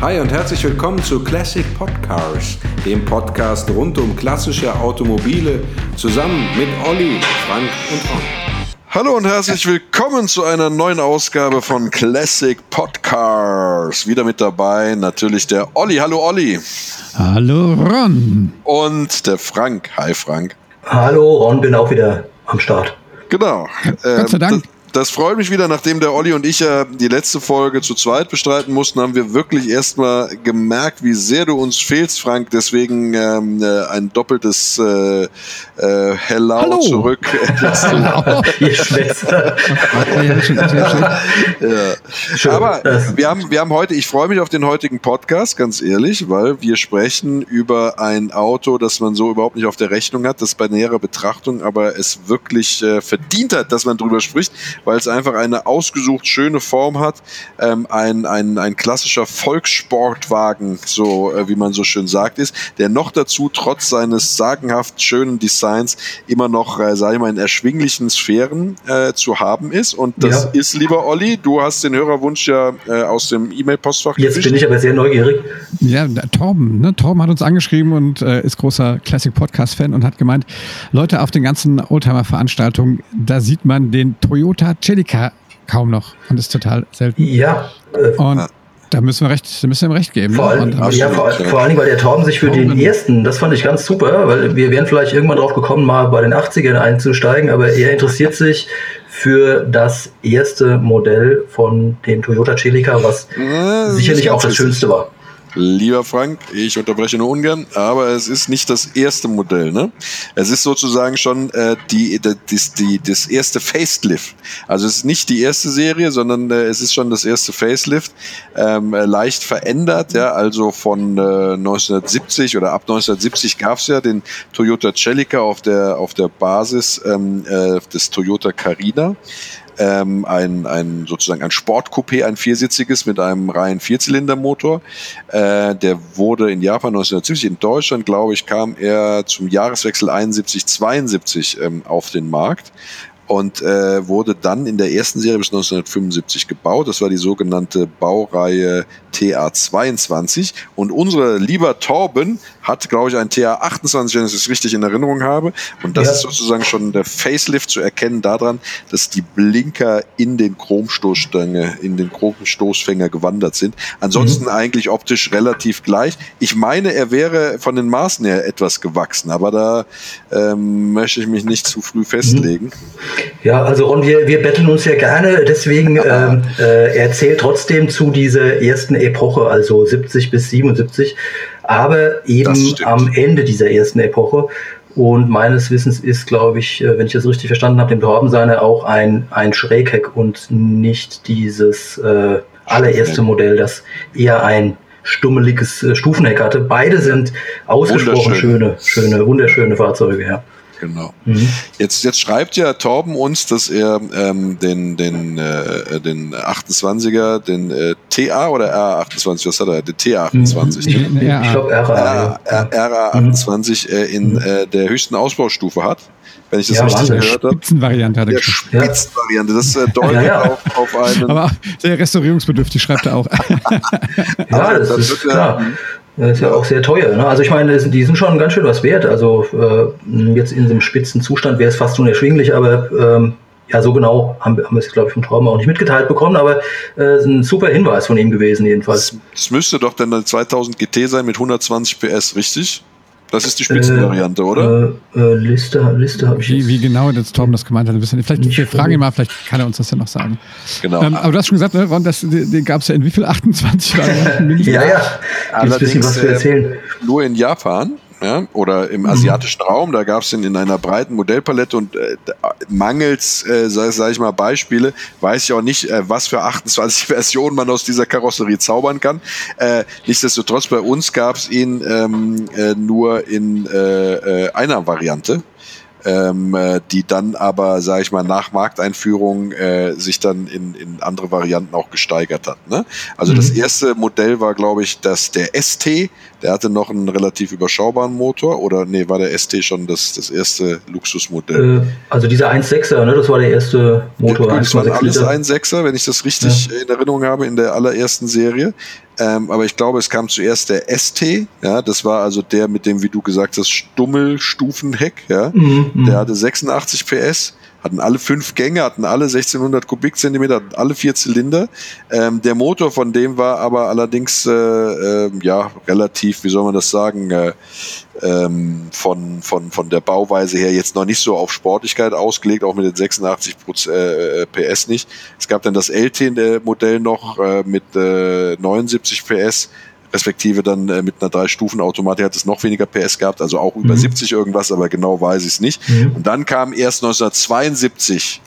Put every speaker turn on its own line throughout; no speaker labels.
Hi und herzlich willkommen zu Classic Podcars, dem Podcast rund um klassische Automobile, zusammen mit Olli, Frank und Ron.
Hallo und herzlich willkommen zu einer neuen Ausgabe von Classic Podcars. Wieder mit dabei natürlich der Olli. Hallo Olli.
Hallo Ron.
Und der Frank. Hi Frank.
Hallo Ron, bin auch wieder am Start.
Genau.
Gott sei Dank.
Das, freut mich wieder, nachdem der Olli und ich ja die letzte Folge zu zweit bestreiten mussten, haben wir wirklich erstmal gemerkt, wie sehr du uns fehlst, Frank. Deswegen ähm, äh, ein doppeltes äh, äh, Hello,
Hallo.
zurück.
Ihr Schwester.
ja.
Schön.
Aber wir haben, wir haben heute, ich freue mich auf den heutigen Podcast, ganz ehrlich, weil wir sprechen über ein Auto, das man so überhaupt nicht auf der Rechnung hat, das bei näherer Betrachtung aber es wirklich äh, verdient hat, dass man drüber spricht, weil es einfach eine ausgesucht schöne Form hat. Ähm, ein, ein, ein klassischer Volkssportwagen, so äh, wie man so schön sagt, ist, der noch dazu trotz seines sagenhaft schönen Designs immer noch, äh, sage ich mal, in erschwinglichen Sphären äh, zu haben ist. Und das
Ja.
ist, lieber Olli, du hast den Hörerwunsch ja äh, aus dem E-Mail-Postfach
Jetzt bin ich aber sehr neugierig.
Ja, Torben, ne? Torben hat uns angeschrieben und äh, ist großer Classic Podcast Fan und hat gemeint, Leute auf den ganzen Oldtimer Veranstaltungen, da sieht man den Toyota Celica kaum noch und ist total selten.
Ja, äh,
Und da müssen wir recht, da müssen wir ihm recht geben.
vor,
ne?
allem,
und,
absolut,
ja, vor, vor allen Dingen, weil der Torben sich für den
Torben.
ersten, das fand ich ganz super, weil wir wären vielleicht irgendwann drauf gekommen, mal bei den 80ern einzusteigen, aber er interessiert sich für das erste Modell von dem Toyota Celica, was
Äh,
sicherlich auch das Schönste war.
Lieber Frank, ich unterbreche nur ungern, aber es ist nicht das erste Modell. Ne? Es ist sozusagen schon äh, die, die, die, das erste Facelift. Also es ist nicht die erste Serie, sondern äh, es ist schon das erste Facelift. Ähm, äh, leicht verändert, ja, also von äh, 1970 oder ab 1970 gab es ja den Toyota Celica auf der, auf der Basis ähm, äh, des Toyota Carina ähm, ein, ein sozusagen ein Sportcoupé, ein viersitziges mit einem reinen Vierzylindermotor. Äh, der wurde in Japan 1970, in Deutschland, glaube ich, kam er zum Jahreswechsel 71, 72 ähm, auf den Markt und äh, wurde dann in der ersten Serie bis 1975 gebaut. Das war die sogenannte Baureihe TA22 und unser lieber Torben hat, glaube ich, ein TA28, wenn ich es richtig in Erinnerung habe. Und das
Ja.
ist sozusagen schon der Facelift zu erkennen daran, dass die Blinker in den Chromstoßstange, in den Chromstoßfänger gewandert sind. Ansonsten eigentlich optisch relativ gleich. Ich meine, er wäre von den Maßen her etwas gewachsen, aber da ähm, möchte ich mich nicht zu früh festlegen.
Ja, also Ron, wir, wir betteln uns ja gerne, deswegen ähm, äh, erzählt trotzdem zu dieser ersten Epoche, also 70 bis 77, aber eben am Ende dieser ersten Epoche. Und meines Wissens ist, glaube ich, äh, wenn ich das richtig verstanden habe, dem Torben seine auch ein, ein Schrägheck und nicht dieses äh, allererste. Modell, das eher ein stummeliges äh, Stufenheck hatte. Beide sind ausgesprochen schöne, schöne, wunderschöne Fahrzeuge, ja.
Genau.
Mhm.
Jetzt, jetzt schreibt ja Torben uns, dass er ähm, den, den, äh, den 28er, den äh, TA oder R28, was hat er? Den T28,
Ich,
ne?
Ja.
ich glaube, RA.
R,
ja.
RA28 äh, in äh, der höchsten Ausbaustufe hat, wenn ich das
Ja,
richtig gehört habe.
Spitzenvariante hat er
Der
geschrieben.
Spitzenvariante, das äh, deutet
Ja, ja.
Auf, auf einen.
Aber sehr restaurierungsbedürftig, schreibt er auch.
Ja, das,
das
ist klar. Das ist ja auch sehr teuer. Ne? Also ich meine, die sind schon ganz schön was wert. Also äh, jetzt in diesem spitzen Zustand wäre es fast unerschwinglich, aber ähm, ja, so genau haben, wir- haben wir es, glaube ich, vom Traum auch nicht mitgeteilt bekommen, aber äh, ist ein super Hinweis von ihm gewesen jedenfalls.
das müsste doch dann eine 2000 GT sein mit 120 PS, richtig? Das ist die Spitzenvariante, oder?
Äh, äh, Liste, Liste habe ich
Wie,
jetzt.
wie genau das Torben das gemeint hat, wissen. Vielleicht
Nicht
wir fragen ihn mal, vielleicht kann er uns das ja noch sagen.
Genau.
Ähm, aber du hast schon gesagt, ne, Ron, das, den, den gab es ja in wie viel? 28 Varianten?
Ja, ja. Gibt ein bisschen was zu
äh,
erzählen.
nur in Japan ja, oder im asiatischen Raum, da gab es ihn in einer breiten Modellpalette und äh, mangels, äh, sage sag ich mal, Beispiele, weiß ich auch nicht, äh, was für 28 Versionen man aus dieser Karosserie zaubern kann. Äh, nichtsdestotrotz, bei uns gab es ihn ähm, äh, nur in äh, äh, einer Variante. Ähm, äh, die dann aber, sage ich mal, nach Markteinführung äh, sich dann in, in andere Varianten auch gesteigert hat. Ne? Also
Mhm.
das erste Modell war, glaube ich, das der ST, der hatte noch einen relativ überschaubaren Motor oder nee, war der ST schon das, das erste Luxusmodell?
Äh, also dieser 1.6er, ne, das war der erste Motor.
Gut, das waren
1,6
alles
Liter.
1,6er, wenn ich das richtig in Erinnerung habe, in der allerersten Serie. Ähm, aber ich glaube, es kam zuerst der ST, ja, das war also der mit dem, wie du gesagt hast, Stummelstufenheck, ja.
Mhm,
Der hatte 86 PS, hatten alle fünf Gänge, hatten alle 1600 Kubikzentimeter, alle vier Zylinder. Ähm, der Motor von dem war aber allerdings, äh, äh, ja, relativ, wie soll man das sagen, äh, ähm, von, von, von der Bauweise her jetzt noch nicht so auf Sportlichkeit ausgelegt, auch mit den 86 Proz- äh, PS nicht. Es gab dann das LT-Modell noch äh, mit äh, 79 PS, respektive dann äh, mit einer Drei-Stufen-Automatik hat es noch weniger PS gehabt, also auch über
Mhm.
70 irgendwas, aber genau weiß ich es nicht.
Mhm.
Und dann kam erst 1972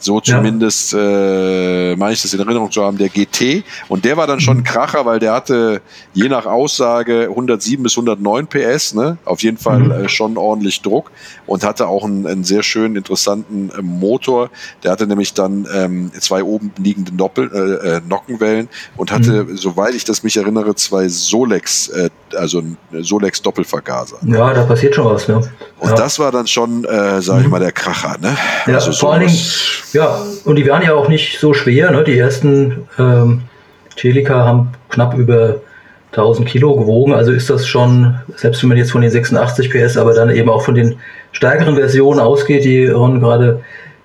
so
Ja.
zumindest äh, meine ich das in Erinnerung zu haben, der GT. Und der war dann schon ein Kracher, weil der hatte je nach Aussage 107 bis 109 PS, ne? Auf jeden Fall
Mhm.
äh, schon ordentlich Druck und hatte auch einen, einen sehr schönen, interessanten äh, Motor. Der hatte nämlich dann ähm, zwei oben liegende Doppel, äh, äh, Nockenwellen und hatte, soweit ich das mich erinnere, zwei Solex, äh, also ein Solex Doppelvergaser.
Ja, da passiert schon was, ne?
Und
ja.
das war dann schon, äh, sage ich
Mhm.
mal, der Kracher, ne?
Ja, vor allen Dingen, ja, und die waren ja auch nicht so schwer. Ne? Die ersten ähm, Celica haben knapp über 1000 Kilo gewogen. Also ist das schon, selbst wenn man jetzt von den 86 PS, aber dann eben auch von den stärkeren Versionen ausgeht, die Ron gerade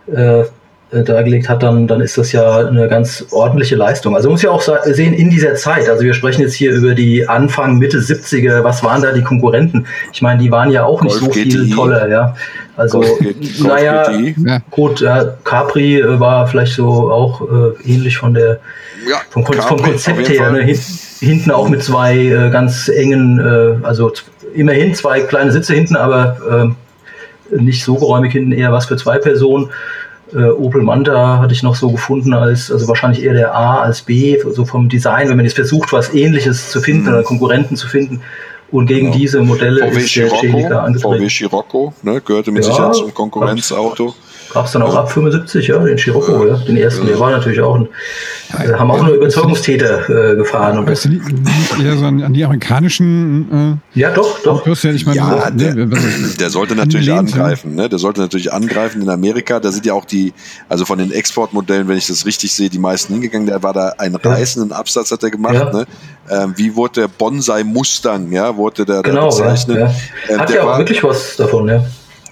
äh, dargelegt hat, dann, dann ist das ja eine ganz ordentliche Leistung. Also man muss ja auch sehen, in dieser Zeit, also wir sprechen jetzt hier über die Anfang, Mitte 70er, was waren da die Konkurrenten? Ich meine, die waren ja auch nicht
Golf
so viel
GTI.
toller, ja. Also,
Golf Golf
naja,
GTI.
Ja.
Gut, ja, Capri äh, war vielleicht so auch äh, ähnlich von der
Ja,
vom, Kon vom
Capri, auf
Konzept her. Ne? Hin, hinten auch mit zwei äh, ganz engen, äh, also immerhin zwei kleine Sitze hinten, aber ähm, nicht so geräumig hinten, eher was für zwei Personen. Äh, Opel Manta hatte ich noch so gefunden als, also wahrscheinlich eher der A als B, so vom Design, wenn man jetzt versucht, was ähnliches zu finden
Mhm.
oder Konkurrenten zu finden. Und gegen
Genau.
diese Modelle
VW
ist der Celica
Scirocco, VW
angetreten.
Scirocco, ne, gehörte mit
Ja,
Sicherheit zum Konkurrenzauto.
Gab es dann auch ab 75, ja, den Scirocco, ja, den ersten. Der war natürlich auch ein, äh, haben auch nur Überzeugungstäter äh, gefahren. Und
Weißt
das,
du, eher so an, an die amerikanischen
ja, doch,
äh,
doch.
Ja, ich meine,
Ja, der, der sollte natürlich angreifen. Ne? Der sollte natürlich angreifen in Amerika. Da sind ja auch die, also von den Exportmodellen, wenn ich das richtig sehe, die meisten hingegangen. Der war da einen
Ja.
reißenden Absatz hat er gemacht.
Ja.
Ne? Ähm, wie wurde der Bonsai Mustang, ja, wurde der da
Genau, ja,
bezeichnet?
ja.
Ähm,
Hat
der
ja auch
war-
wirklich was davon, ja.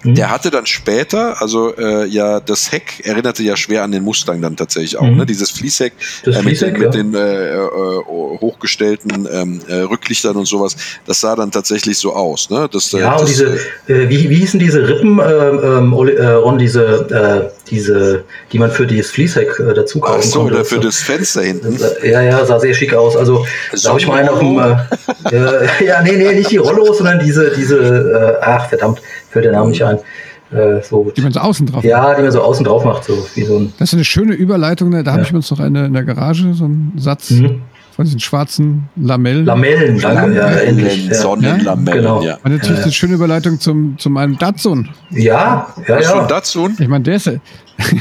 Mhm.
Der hatte dann später, also äh, ja, das Heck erinnerte ja schwer an den Mustang dann tatsächlich auch,
Mhm.
ne? Dieses Fließheck äh, mit,
Fließheck,
den, mit
ja.
den äh, äh, hochgestellten ähm, äh, Rücklichtern und sowas, das sah dann tatsächlich so aus, ne? Das, äh,
Ja, und
das,
diese, äh, wie, wie hießen diese Rippen, ähm, ähm, äh, Ron, diese, äh, diese, die man für dieses Fließheck äh, dazu kaufen
Ach so,
konnte?
oder für
So.
das Fenster hinten.
Äh, Ja, ja, sah sehr schick aus. Also, da habe ich mal einen auf dem, äh, ja, nee, nee, nicht die Rollos, sondern diese, diese, äh, ach, verdammt, fällt der Name nicht ein. Äh, so,
die man so außen drauf
ja, die man so außen drauf macht, so wie so ein,
Das ist eine schöne Überleitung. Ne? Da habe
Ja.
ich uns noch eine in der Garage, so einen Satz
Mhm.
Von diesen schwarzen Lamellen.
Lamellen, danke, ja, endlich. Ja,
Sonnenlamellen,
Genau.
ja.
Und natürlich eine schöne Überleitung zum, zu meinem Datsun.
ja, ja, ja,
Datsun?
Ich meine, der ist,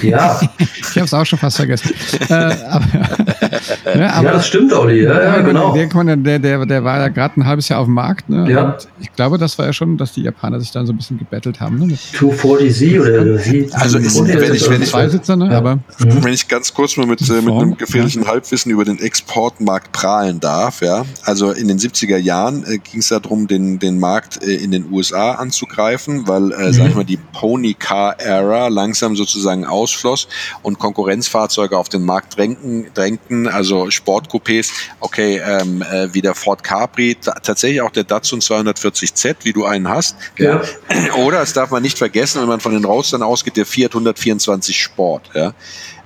ja,
ich habe es auch schon fast vergessen. äh, aber, ne, aber
ja, das stimmt, Olli, ja, ja, genau.
Der, der, der, der war ja gerade ein halbes Jahr auf dem Markt. Ne?
Ja.
Und ich glaube, das war ja schon, dass die Japaner sich dann so ein bisschen gebettelt haben. Ne? Mit
240Z oder Sie.
Also ist- wenn ich- wenn ich-
Zweisitzer, ne?
Ja.
aber
Mhm.
Wenn ich ganz kurz mal mit, äh, mit einem gefährlichen Halbwissen über den Exportmarkt prahlen darf, ja. Also in den 70er Jahren äh, ging es darum, den, den Markt äh, in den USA anzugreifen, weil, äh, sag ich mal, die Pony Car Era langsam sozusagen ausfloss und Konkurrenzfahrzeuge auf den Markt drängten, drängten also Sportcoupés, okay, ähm, äh, wie der Ford Capri, ta- tatsächlich auch der Datsun 240Z, wie du einen hast.
Ja.
Oder, das darf man nicht vergessen, wenn man von den Roadstern ausgeht, der Fiat 124 Sport. Ja,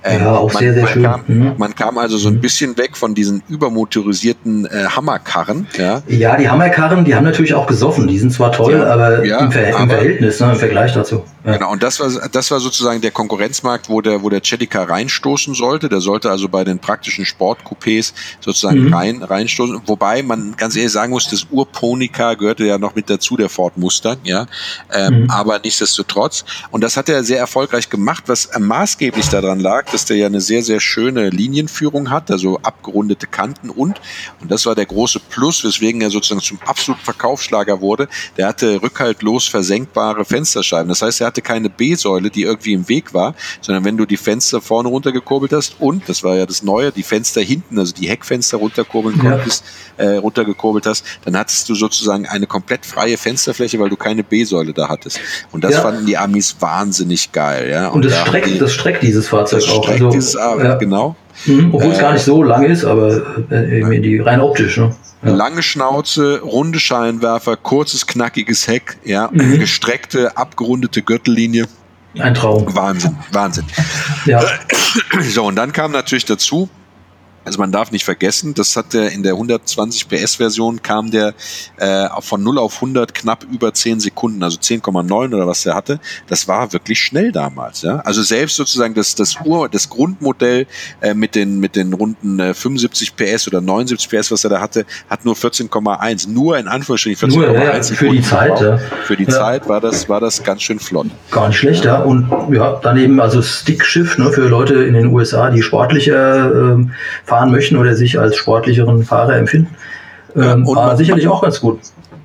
Ähm,
Ja, auch
man,
sehr, sehr
man
schön.
Kam,
Mhm.
Man kam also so ein bisschen weg von diesen übermotorisierten äh, Hammerkarren. Ja,
Ja, die Hammerkarren, die haben natürlich auch gesoffen. Die sind zwar toll,
Ja,
aber,
ja,
im, Ver im
aber-
Verhältnis, ne, im Vergleich dazu. Ja.
Genau, und das war, das war sozusagen der Konkurrenzmarkt, wo der, wo der Celica reinstoßen sollte. Der sollte also bei den praktischen Sportcoupés sozusagen
Mhm.
rein, reinstoßen. Wobei man ganz ehrlich sagen muss, das Urponica gehörte ja noch mit dazu, der Ford Mustang, ja. Ähm,
Mhm.
Aber nichtsdestotrotz. Und das hat er sehr erfolgreich gemacht. Was äh, maßgeblich daran lag, dass der ja eine sehr, sehr schöne Linienführung hat, also abgerundete Kanten und, und das war der große Plus, weswegen er sozusagen zum absoluten Verkaufsschlager wurde, der hatte rückhaltlos versenkbare Fensterscheiben. Das heißt, er hatte keine B-Säule, die irgendwie im Weg war, sondern wenn du die Fenster vorne runtergekurbelt hast und, das war ja das Neue, die Fenster hinten, also die Heckfenster runterkurbeln ja. konntest, äh, runtergekurbelt hast, dann hattest du sozusagen eine komplett freie Fensterfläche, weil du keine B-Säule da hattest. Und das ja. fanden die Amis wahnsinnig geil. Ja?
Und, und das, streckt, die, das streckt dieses Fahrzeug
das
auch.
Streckt also, dieses, ja. Genau.
Mhm, obwohl äh, es gar nicht so lang ist, aber äh, die, rein optisch. Ne?
Ja. Lange Schnauze, runde Scheinwerfer, kurzes, knackiges Heck, ja, mhm. gestreckte, abgerundete Gürtellinie.
Ein Traum.
Wahnsinn, Wahnsinn.
Ja.
So, und dann kam natürlich dazu, also man darf nicht vergessen, das hat der in der 120 PS Version kam der äh, von 0 auf 100 knapp über 10 Sekunden, also 10,9 oder was der hatte. Das war wirklich schnell damals. Ja? Also selbst sozusagen das das Ur das Grundmodell äh, mit den mit den runden äh, 75 PS oder 79 PS, was er da hatte, hat nur 14,1. Nur in Anführungsstrichen 14,1
ja, für die Zeit. Ja.
Für die ja. Zeit war das war das ganz schön flott.
Gar nicht schlecht, ja. Und ja, daneben also Stickschiff ne, für Leute in den USA, die sportlicher äh, fahren möchten oder sich als sportlicheren Fahrer empfinden. Ähm, ja, war sicherlich auch ganz gut.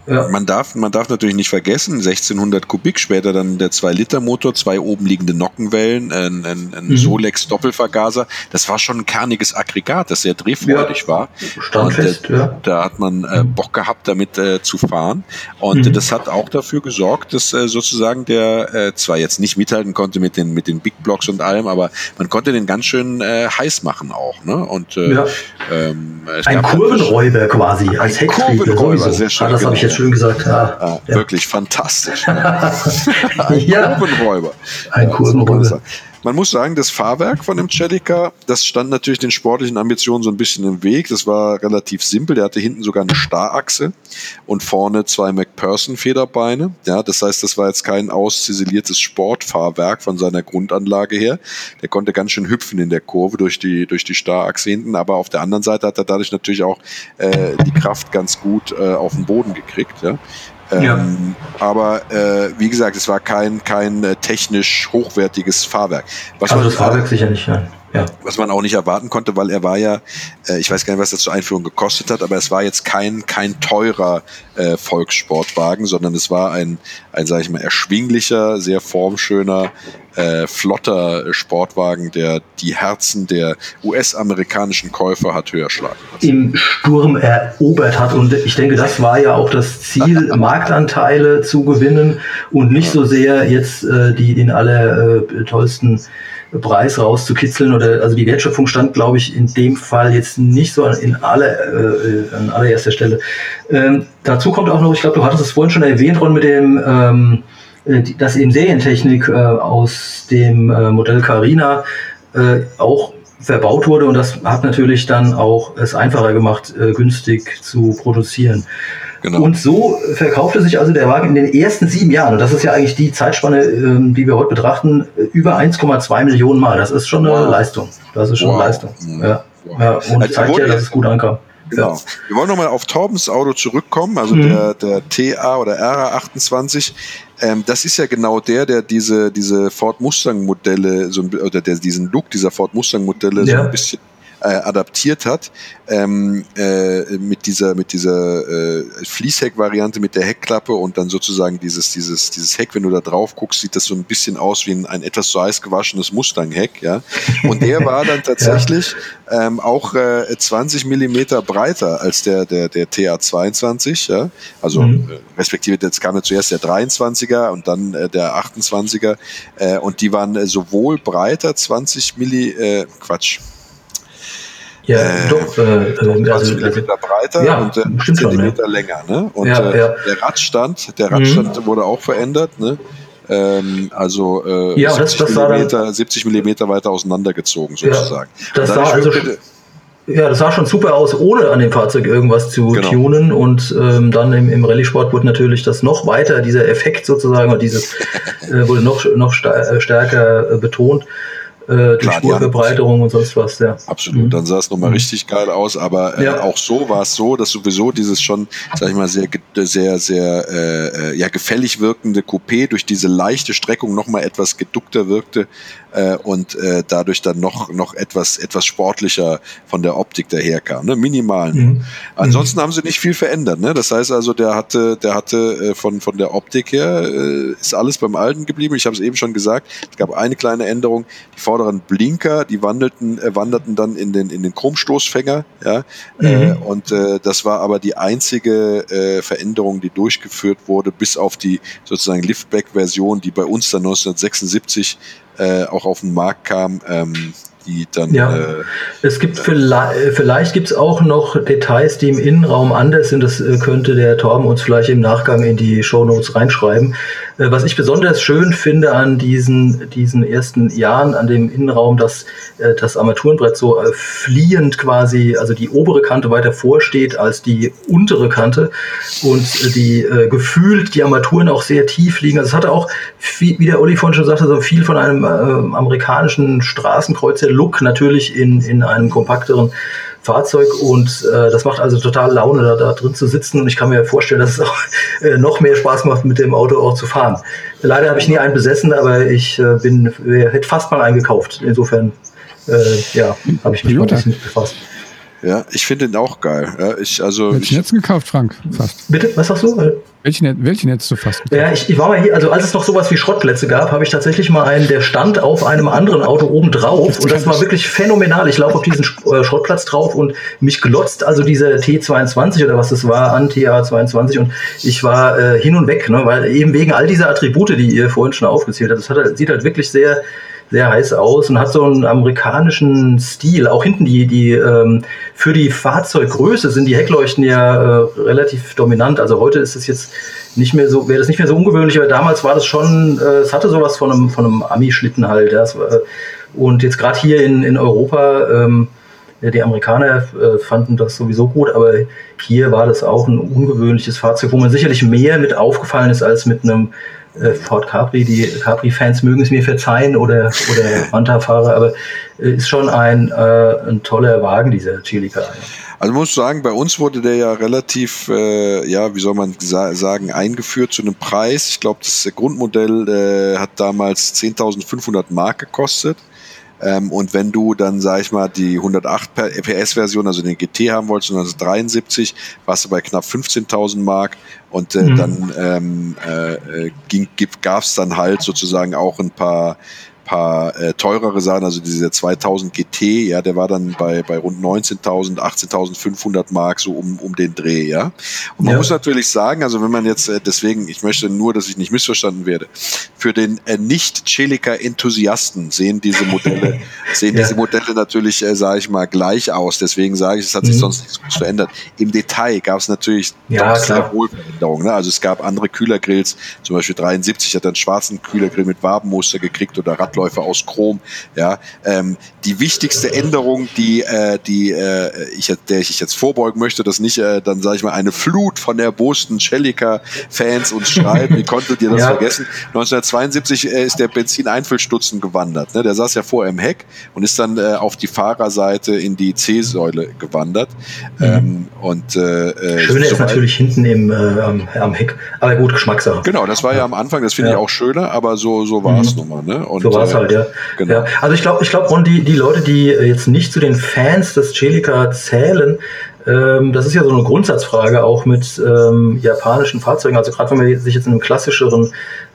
Ja. Man, darf, man darf natürlich nicht vergessen, 1600 Kubik, später dann der 2-Liter-Motor, zwei oben liegende Nockenwellen, ein, ein, ein mhm. Solex-Doppelvergaser. Das war schon ein kerniges Aggregat, das sehr drehfreudig ja. war.
Standfest,
Und, äh, ja. Da hat man äh, mhm. Bock gehabt, damit äh, zu fahren. Und mhm. das hat auch dafür gesorgt, dass äh, sozusagen der äh, zwar jetzt nicht mithalten konnte mit den, mit den Big Blocks und allem, aber man konnte den ganz schön äh, heiß machen auch. Ne? Und, äh,
ja. ähm, ein Kurvenräuber quasi, als
Hecktriebler. Kurvenräuber, sehr schön.
Ah, das habe ich jetzt schön gesagt. Ja,
ah, ja. Wirklich fantastisch.
ein
ja. Kurvenräuber.
Ein ja, Kurvenräuber.
Man muss sagen, das Fahrwerk von dem Celica, das stand natürlich den sportlichen Ambitionen so ein bisschen im Weg. Das war relativ simpel. Der hatte hinten sogar eine Starrachse und vorne zwei McPherson-Federbeine. Ja, das heißt, das war jetzt kein ausziseliertes Sportfahrwerk von seiner Grundanlage her. Der konnte ganz schön hüpfen in der Kurve durch die, durch die Starrachse hinten. Aber auf der anderen Seite hat er dadurch natürlich auch äh, die Kraft ganz gut äh, auf den Boden gekriegt. Ja. Ja. Ähm, aber äh, wie gesagt, es war kein, kein äh, technisch hochwertiges Fahrwerk.
Was also das Fahrwerk sicher nicht, ja. Ja.
Was man auch nicht erwarten konnte, weil er war ja, äh, ich weiß gar nicht, was das zur Einführung gekostet hat, aber es war jetzt kein, kein teurer äh, Volkssportwagen, sondern es war ein, ein, sag ich mal, erschwinglicher, sehr formschöner, äh, flotter Sportwagen, der die Herzen der US-amerikanischen Käufer hat höher schlagen.
Im Sturm erobert hat. Und ich denke, das war ja auch das Ziel, Marktanteile zu gewinnen und nicht so sehr jetzt äh, die den aller äh, tollsten Preis rauszukitzeln oder also die Wertschöpfung stand, glaube ich, in dem Fall jetzt nicht so in aller, äh, an allererster Stelle. Ähm, dazu kommt auch noch, ich glaube, du hattest es vorhin schon erwähnt, Ron, mit dem ähm, äh, dass eben Serientechnik äh, aus dem äh, Modell Carina äh, auch verbaut wurde und das hat natürlich dann auch es einfacher gemacht, äh, günstig zu produzieren. Genau. Und so verkaufte sich also der Wagen in den ersten sieben Jahren, und das ist ja eigentlich die Zeitspanne, ähm, die wir heute betrachten, über 1,2 Millionen Mal. Das ist schon eine wow. Leistung. Das ist schon wow. eine Leistung. Mhm. Ja. ja. Und also zeigt ja, dass es gut ankam.
Genau. Wir wollen nochmal auf Torbens Auto zurückkommen, also mhm. der, der TA oder RA28. Ähm, das ist ja genau der, der diese, diese Ford Mustang Modelle, so ein, oder der diesen Look dieser Ford Mustang Modelle ja. so ein bisschen äh, adaptiert hat ähm, äh, mit dieser mit dieser äh, Fließheck-Variante mit der Heckklappe und dann sozusagen dieses dieses dieses Heck, wenn du da drauf guckst, sieht das so ein bisschen aus wie ein, ein etwas zu heiß gewaschenes Mustang-Heck, ja. Und der war dann tatsächlich ja. ähm, auch äh, 20 Millimeter breiter als der der der TA22, ja. Also mhm. äh, respektive jetzt kam ja zuerst der 23er und dann äh, der 28er äh, und die waren äh, sowohl breiter 20 Milli äh, Quatsch
ja, äh, doch. Äh,
also, also, Zentimeter breiter
ja,
und äh,
Zentimeter
schon, länger. Ne? Und ja, äh, ja. der Radstand, der Radstand mhm. wurde auch verändert. Ne? Ähm, also äh,
ja, 70, das, das
Millimeter, dann, 70 Millimeter weiter auseinandergezogen sozusagen.
das sah also schon, ja, das sah schon super aus, ohne an dem Fahrzeug irgendwas zu genau. tunen. Und ähm, dann im, im Rallye-Sport wurde natürlich das noch weiter, dieser Effekt sozusagen, und dieses äh, wurde noch, noch äh, stärker äh, betont. Äh, durch Spurverbreiterung und sonst was. Ja.
Absolut, mhm. dann sah es nochmal mhm. richtig geil aus, aber äh, ja. auch so war es so, dass sowieso dieses schon, sag ich mal, sehr, sehr, sehr äh, äh, ja, gefällig wirkende Coupé durch diese leichte Streckung nochmal etwas geduckter wirkte äh, und äh, dadurch dann noch, noch etwas, etwas sportlicher von der Optik daherkam, ne? minimal. Mhm. Ansonsten mhm. haben sie nicht viel verändert. Ne? Das heißt also, der hatte, der hatte äh, von, von der Optik her, äh, ist alles beim Alten geblieben. Ich habe es eben schon gesagt, es gab eine kleine Änderung. Die vorderen Blinker, die wandelten, äh, wanderten dann in den, in den Chromstoßfänger. Ja? Äh, mhm. und äh, das war aber die einzige äh, Veränderung, die durchgeführt wurde, bis auf die sozusagen Liftback-Version, die bei uns dann 1976 äh, auch auf den Markt kam. Ähm, die dann.
Ja. Äh, es gibt vielleicht, vielleicht gibt es auch noch Details, die im Innenraum anders sind. Das äh, könnte der Torben uns vielleicht im Nachgang in die Show Notes reinschreiben. Äh, was ich besonders schön finde an diesen, diesen ersten Jahren, an dem Innenraum, dass äh, das Armaturenbrett so äh, fliehend quasi, also die obere Kante weiter vorsteht als die untere Kante und die gefühlt die Armaturen auch sehr tief liegen. Also es hatte auch, wie der Olli vorhin schon sagte, so viel von einem amerikanischen Straßenkreuzer-Look natürlich in, in einem kompakteren Fahrzeug und äh, das macht also total Laune, da, da drin zu sitzen und ich kann mir vorstellen, dass es auch äh, noch mehr Spaß macht, mit dem Auto auch zu fahren. Leider habe ich nie einen besessen, aber ich äh, bin, äh, hätte fast mal einen gekauft. Insofern, äh, ja, habe ich mich bisschen befasst.
Ja, ich finde den auch geil. Ja, ich, also,
Welchen
jetzt
gekauft, Frank?
Fast. Bitte, was sagst du?
Welchen, welchen hättest du fast
gekauft? Ja, ich, ich war mal hier, also als es noch sowas wie Schrottplätze gab, habe ich tatsächlich mal einen, der stand auf einem anderen Auto oben drauf und das war wirklich phänomenal. Ich laufe auf diesen äh, Schrottplatz drauf und mich glotzt also dieser T22 oder was das war, an TA22 und ich war äh, hin und weg, ne, weil eben wegen all dieser Attribute, die ihr vorhin schon aufgezählt habt, das hat, sieht halt wirklich sehr sehr heiß aus und hat so einen amerikanischen Stil. Auch hinten die, die ähm, für die Fahrzeuggröße sind die Heckleuchten ja äh, relativ dominant. Also heute ist es jetzt nicht mehr so, wäre das nicht mehr so ungewöhnlich, aber damals war das schon, äh, es hatte sowas von einem, von einem Ami-Schlitten halt. Ja. War, und jetzt gerade hier in, in Europa, ähm, die Amerikaner äh, fanden das sowieso gut, aber hier war das auch ein ungewöhnliches Fahrzeug, wo man sicherlich mehr mit aufgefallen ist als mit einem äh, Ford Capri. Die Capri-Fans mögen es mir verzeihen oder, oder Manta-Fahrer, aber äh, ist schon ein, äh, ein toller Wagen, dieser Celica.
Also muss sagen, bei uns wurde der ja relativ, äh, ja, wie soll man sagen, eingeführt zu einem Preis. Ich glaube, das Grundmodell äh, hat damals 10.500 Mark gekostet. Ähm, und wenn du dann, sag ich mal, die 108 PS-Version, also den GT haben wolltest, 1973, warst du bei knapp 15.000 Mark. Und äh, mhm. dann ähm, äh, äh gab es dann halt sozusagen auch ein paar paar äh, teurere Sachen, also dieser 2000 GT, ja, der war dann bei, bei rund 19.000, 18.500 Mark so um, um den Dreh, ja. Und man ja. muss natürlich sagen, also wenn man jetzt, äh, deswegen, ich möchte nur, dass ich nicht missverstanden werde, für den äh, Nicht-Celica-Enthusiasten sehen diese Modelle, sehen ja. diese Modelle natürlich, äh, sage ich mal, gleich aus. Deswegen sage ich, es hat sich mhm. sonst nichts verändert. Im Detail gab es natürlich
ja, sehr
wohl Veränderungen. Ne? Also es gab andere Kühlergrills, zum Beispiel 73 hat einen schwarzen Kühlergrill mit Wabenmuster gekriegt oder Radläufer Abläufe aus Chrom. Ja, ähm, die wichtigste Änderung, die, äh, die äh, ich, der ich jetzt vorbeugen möchte, dass nicht äh, dann sage ich mal eine Flut von erbosten Celica-Fans uns schreiben. Wie konntet ihr das ja. vergessen? 1972 äh, ist der Benzineinfüllstutzen gewandert. Ne? Der saß ja vorher im Heck und ist dann äh, auf die Fahrerseite in die C-Säule gewandert. Mhm. Ähm, und äh,
äh Schöner ist natürlich hinten im, äh, am, am, Heck, aber gut, Geschmackssache.
Genau, das war ja, ja am Anfang, das finde ja. ich auch schöner, aber so, so war es mhm. nun mal. Ne?
Und, so war es halt, ja. Genau. ja. Also ich glaube, ich glaube, Ron, die, die Leute, die äh, jetzt nicht zu den Fans des Celica zählen, ähm, das ist ja so eine Grundsatzfrage auch mit ähm, japanischen Fahrzeugen. Also gerade wenn man sich jetzt in einem klassischeren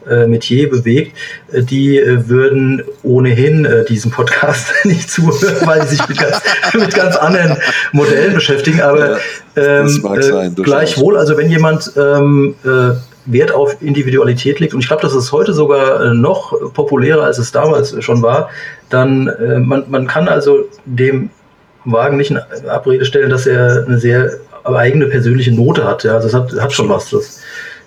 äh, Metier bewegt, äh, die äh, würden ohnehin äh, diesen Podcast nicht zuhören, weil sie sich mit ganz, mit ganz anderen Modellen beschäftigen. Aber ähm, sein, gleichwohl, also wenn jemand ähm, Wert auf Individualität legt, und ich glaube, das ist heute sogar äh, noch populärer, als es damals schon war, dann äh, man, man kann also dem Wagen nicht in Abrede stellen, dass er eine sehr eigene persönliche Note hat. Ja, also es hat, hat schon was. Das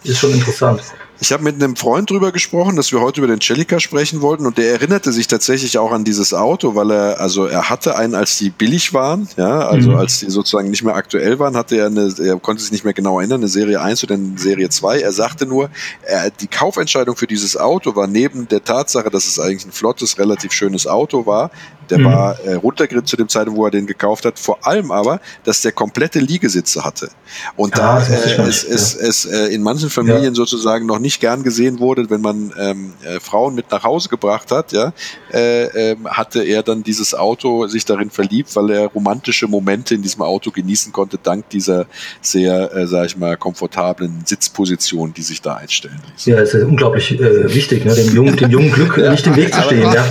ist schon interessant.
Ich habe mit einem Freund drüber gesprochen, dass wir heute über den Celica sprechen wollten und der erinnerte sich tatsächlich auch an dieses Auto, weil er, also er hatte einen, als die billig waren, ja, also mhm. als die sozusagen nicht mehr aktuell waren, hatte er eine, er konnte sich nicht mehr genau erinnern, eine Serie 1 oder eine Serie 2. Er sagte nur, er, die Kaufentscheidung für dieses Auto war neben der Tatsache, dass es eigentlich ein flottes, relativ schönes Auto war, der mhm. war äh, runtergeritten zu dem Zeitpunkt, wo er den gekauft hat. Vor allem aber, dass der komplette Liegesitze hatte. Und ja, da äh, es, es, es äh, in manchen Familien ja. sozusagen noch nicht gern gesehen wurde, wenn man ähm, äh, Frauen mit nach Hause gebracht hat, ja, äh, äh, hatte er dann dieses Auto sich darin verliebt, weil er romantische Momente in diesem Auto genießen konnte, dank dieser sehr, äh, sag ich mal, komfortablen Sitzposition, die sich da einstellen
ließ. Ja, es ist unglaublich äh, wichtig, ne, dem jungen, dem jungen Glück nicht im Weg zu stehen. ja.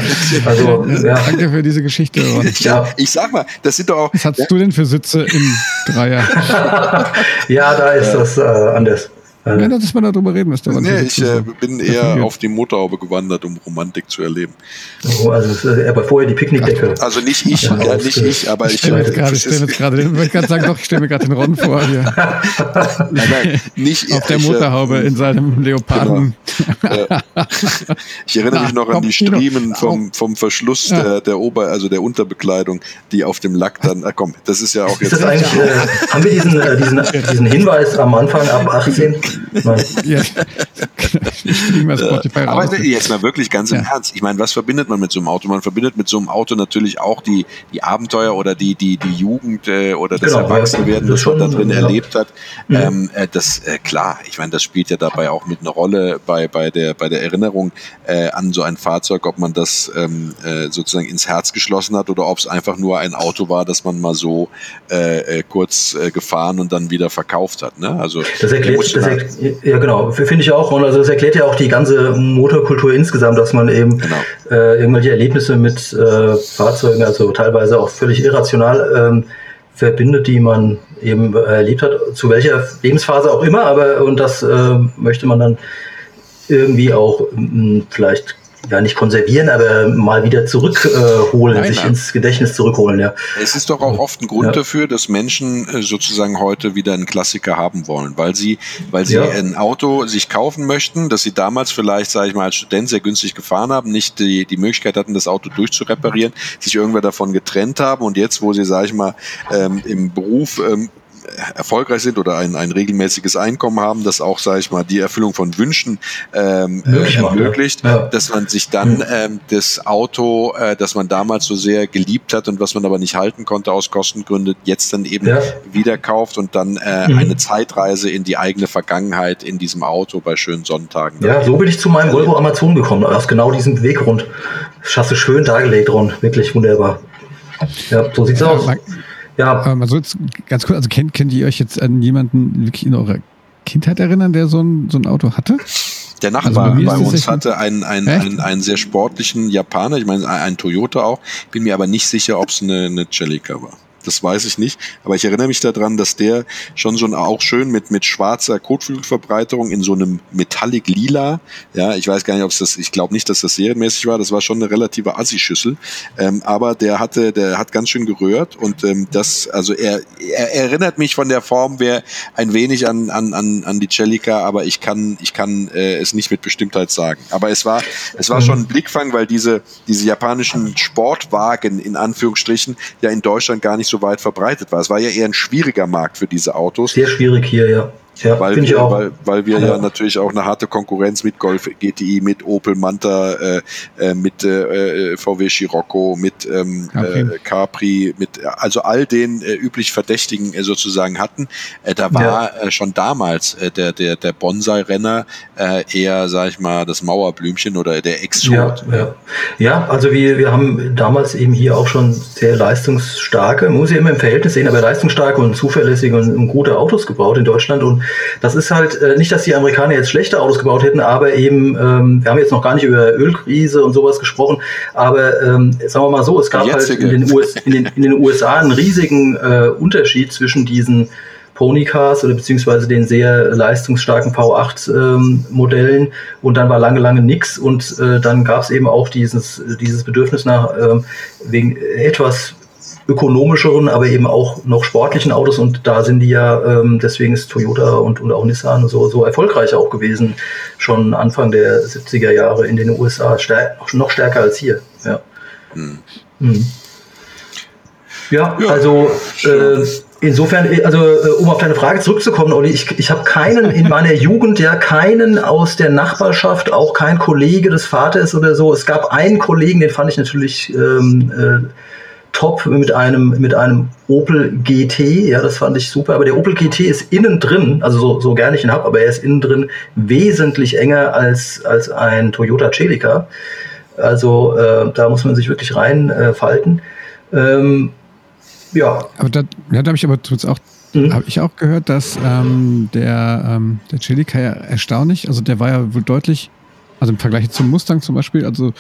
Also, ja. Danke für die diese Geschichte.
ja, ich sag mal, das sind doch auch.
Was hast ja. du denn für Sitze im Dreier?
ja, da ist das äh.
Ja, dass wir darüber reden,
der Nee, ich äh, bin eher auf die Motorhaube gewandert, um Romantik zu erleben.
Oh, also äh, aber vorher die Picknickdecke.
Also nicht ich, ja, ja nicht ich, aber ich.
Ich stelle gerade, ich stelle gerade, ich wollte gerade sagen, doch, ich stelle mir gerade den Ron vor hier.
nein, nein, nicht
Auf der äh, Motorhaube in seinem Leoparden.
Genau. ich erinnere mich noch an die Striemen vom, vom Verschluss ja. der, der Ober-, also der Unterbekleidung, die auf dem Lack dann, ah, komm, das ist ja auch
jetzt. Ist das eigentlich, äh, haben wir diesen, äh, diesen, diesen Hinweis am Anfang ab 18? ja.
Aber jetzt mal wirklich ganz im ja. Ernst. Ich meine, was verbindet man mit so einem Auto? Man verbindet mit so einem Auto natürlich auch die, die Abenteuer oder die, die, die Jugend äh, oder das genau, Erwachsenwerden, das, das man da drin ja. erlebt hat. Ja. Ähm, äh, das, äh, klar, ich meine, das spielt ja dabei auch mit einer Rolle bei, bei, der, bei der Erinnerung äh, an so ein Fahrzeug, ob man das ähm, äh, sozusagen ins Herz geschlossen hat oder ob es einfach nur ein Auto war, das man mal so äh, kurz gefahren und dann wieder verkauft hat. Ne? Also
das erklärt, das, erklärt, ja, genau, finde ich auch. Und also das erklärt ja auch die ganze Motorkultur insgesamt, dass man eben genau. äh, irgendwelche Erlebnisse mit äh, Fahrzeugen, also teilweise auch völlig irrational, ähm, verbindet, die man eben erlebt hat, zu welcher Lebensphase auch immer, aber und das äh, möchte man dann irgendwie auch mh, vielleicht ja nicht konservieren, aber mal wieder zurückholen, äh, sich nein. ins Gedächtnis zurückholen, ja.
Es ist doch auch oft ein Grund ja. dafür, dass Menschen äh, sozusagen heute wieder einen Klassiker haben wollen, weil sie, weil sie ja. ein Auto sich kaufen möchten, das sie damals vielleicht, sage ich mal, als Student sehr günstig gefahren haben, nicht die, die Möglichkeit hatten, das Auto durchzureparieren, sich irgendwer davon getrennt haben und jetzt, wo sie, sage ich mal, ähm, im Beruf ähm, erfolgreich sind oder ein, ein regelmäßiges Einkommen haben, das auch, sage ich mal, die Erfüllung von Wünschen ähm, äh, ermöglicht, ja. dass man sich dann ähm, das Auto, äh, das man damals so sehr geliebt hat und was man aber nicht halten konnte aus Kostengründen, jetzt dann eben ja. wieder kauft und dann äh, mhm. eine Zeitreise in die eigene Vergangenheit in diesem Auto bei schönen Sonntagen.
Ja, so bin ich zu meinem Volvo Amazon gekommen, aus genau diesem Beweggrund. Du schön dargelegt, Ron. Wirklich wunderbar. Ja, so sieht's ja, aus.
Ja. Ähm, also jetzt ganz kurz, also kennt, kennt ihr euch jetzt an jemanden wirklich in eurer Kindheit erinnern, der so ein, so ein Auto hatte?
Der Nachbar also bei, bei uns hatte einen, einen, einen, einen, sehr sportlichen Japaner, ich meine ein Toyota auch, bin mir aber nicht sicher, ob es eine, eine Celica war das weiß ich nicht. Aber ich erinnere mich daran, dass der schon so auch schön mit, mit schwarzer Kotflügelverbreiterung in so einem Metallic Lila, ja, ich weiß gar nicht, ob es das, ich glaube nicht, dass das serienmäßig war, das war schon eine relative Assi-Schüssel. Ähm, aber der hatte, der hat ganz schön gerührt und ähm, das, also er, er erinnert mich von der Form wer ein wenig an, an, an, an die Celica, aber ich kann, ich kann äh, es nicht mit Bestimmtheit sagen. Aber es war, es war schon ein Blickfang, weil diese, diese japanischen Sportwagen in Anführungsstrichen ja in Deutschland gar nicht so weit verbreitet war. Es war ja eher ein schwieriger Markt für diese Autos.
Sehr schwierig hier, ja. Ja,
weil, wir, weil, weil wir ja. ja. natürlich auch eine harte Konkurrenz mit Golf GTI, mit Opel Manta, äh, äh, mit äh, VW Scirocco, mit ähm, okay. äh, Capri, mit also all den äh, üblich Verdächtigen äh, sozusagen hatten. Äh, da war ja. äh, schon damals äh, der der der Bonsai-Renner äh, eher, sag ich mal, das Mauerblümchen oder der Exot.
Ja, ja. ja, also wir, wir haben damals eben hier auch schon sehr leistungsstarke, muss ich immer im Verhältnis sehen, aber leistungsstarke und zuverlässige und, und gute Autos gebaut in Deutschland und das ist halt äh, nicht, dass die Amerikaner jetzt schlechte Autos gebaut hätten, aber eben, ähm, wir haben jetzt noch gar nicht über Ölkrise und sowas gesprochen, aber ähm, sagen wir mal so, es gab halt in den, US, in, den, in den USA einen riesigen äh, Unterschied zwischen diesen Ponycars oder beziehungsweise den sehr leistungsstarken V8-Modellen ähm, und dann war lange, lange nichts und äh, dann gab es eben auch dieses, dieses Bedürfnis nach ähm, wegen etwas ökonomischeren, aber eben auch noch sportlichen Autos und da sind die ja, ähm, deswegen ist Toyota und, und auch Nissan so, so erfolgreich auch gewesen, schon Anfang der 70er Jahre in den USA, stärk, noch stärker als hier. Ja, hm. Hm. ja, ja, also äh, insofern, also äh, um auf deine Frage zurückzukommen, Olli, ich, ich habe keinen in meiner Jugend, ja keinen aus der Nachbarschaft, auch kein Kollege des Vaters oder so. Es gab einen Kollegen, den fand ich natürlich ähm, äh, top mit einem, mit einem Opel GT. Ja, das fand ich super. Aber der Opel GT ist innen drin, also so, so gerne ich ihn habe, aber er ist innen drin wesentlich enger als, als ein Toyota Celica. Also äh, da muss man sich wirklich reinfalten. Äh, ähm, ja.
Aber da, ja, da habe ich aber auch Mhm. Habe ich auch gehört, dass ähm, der, ähm, der Celica ja erstaunlich, also der war ja wohl deutlich, also im Vergleich zum Mustang zum Beispiel, also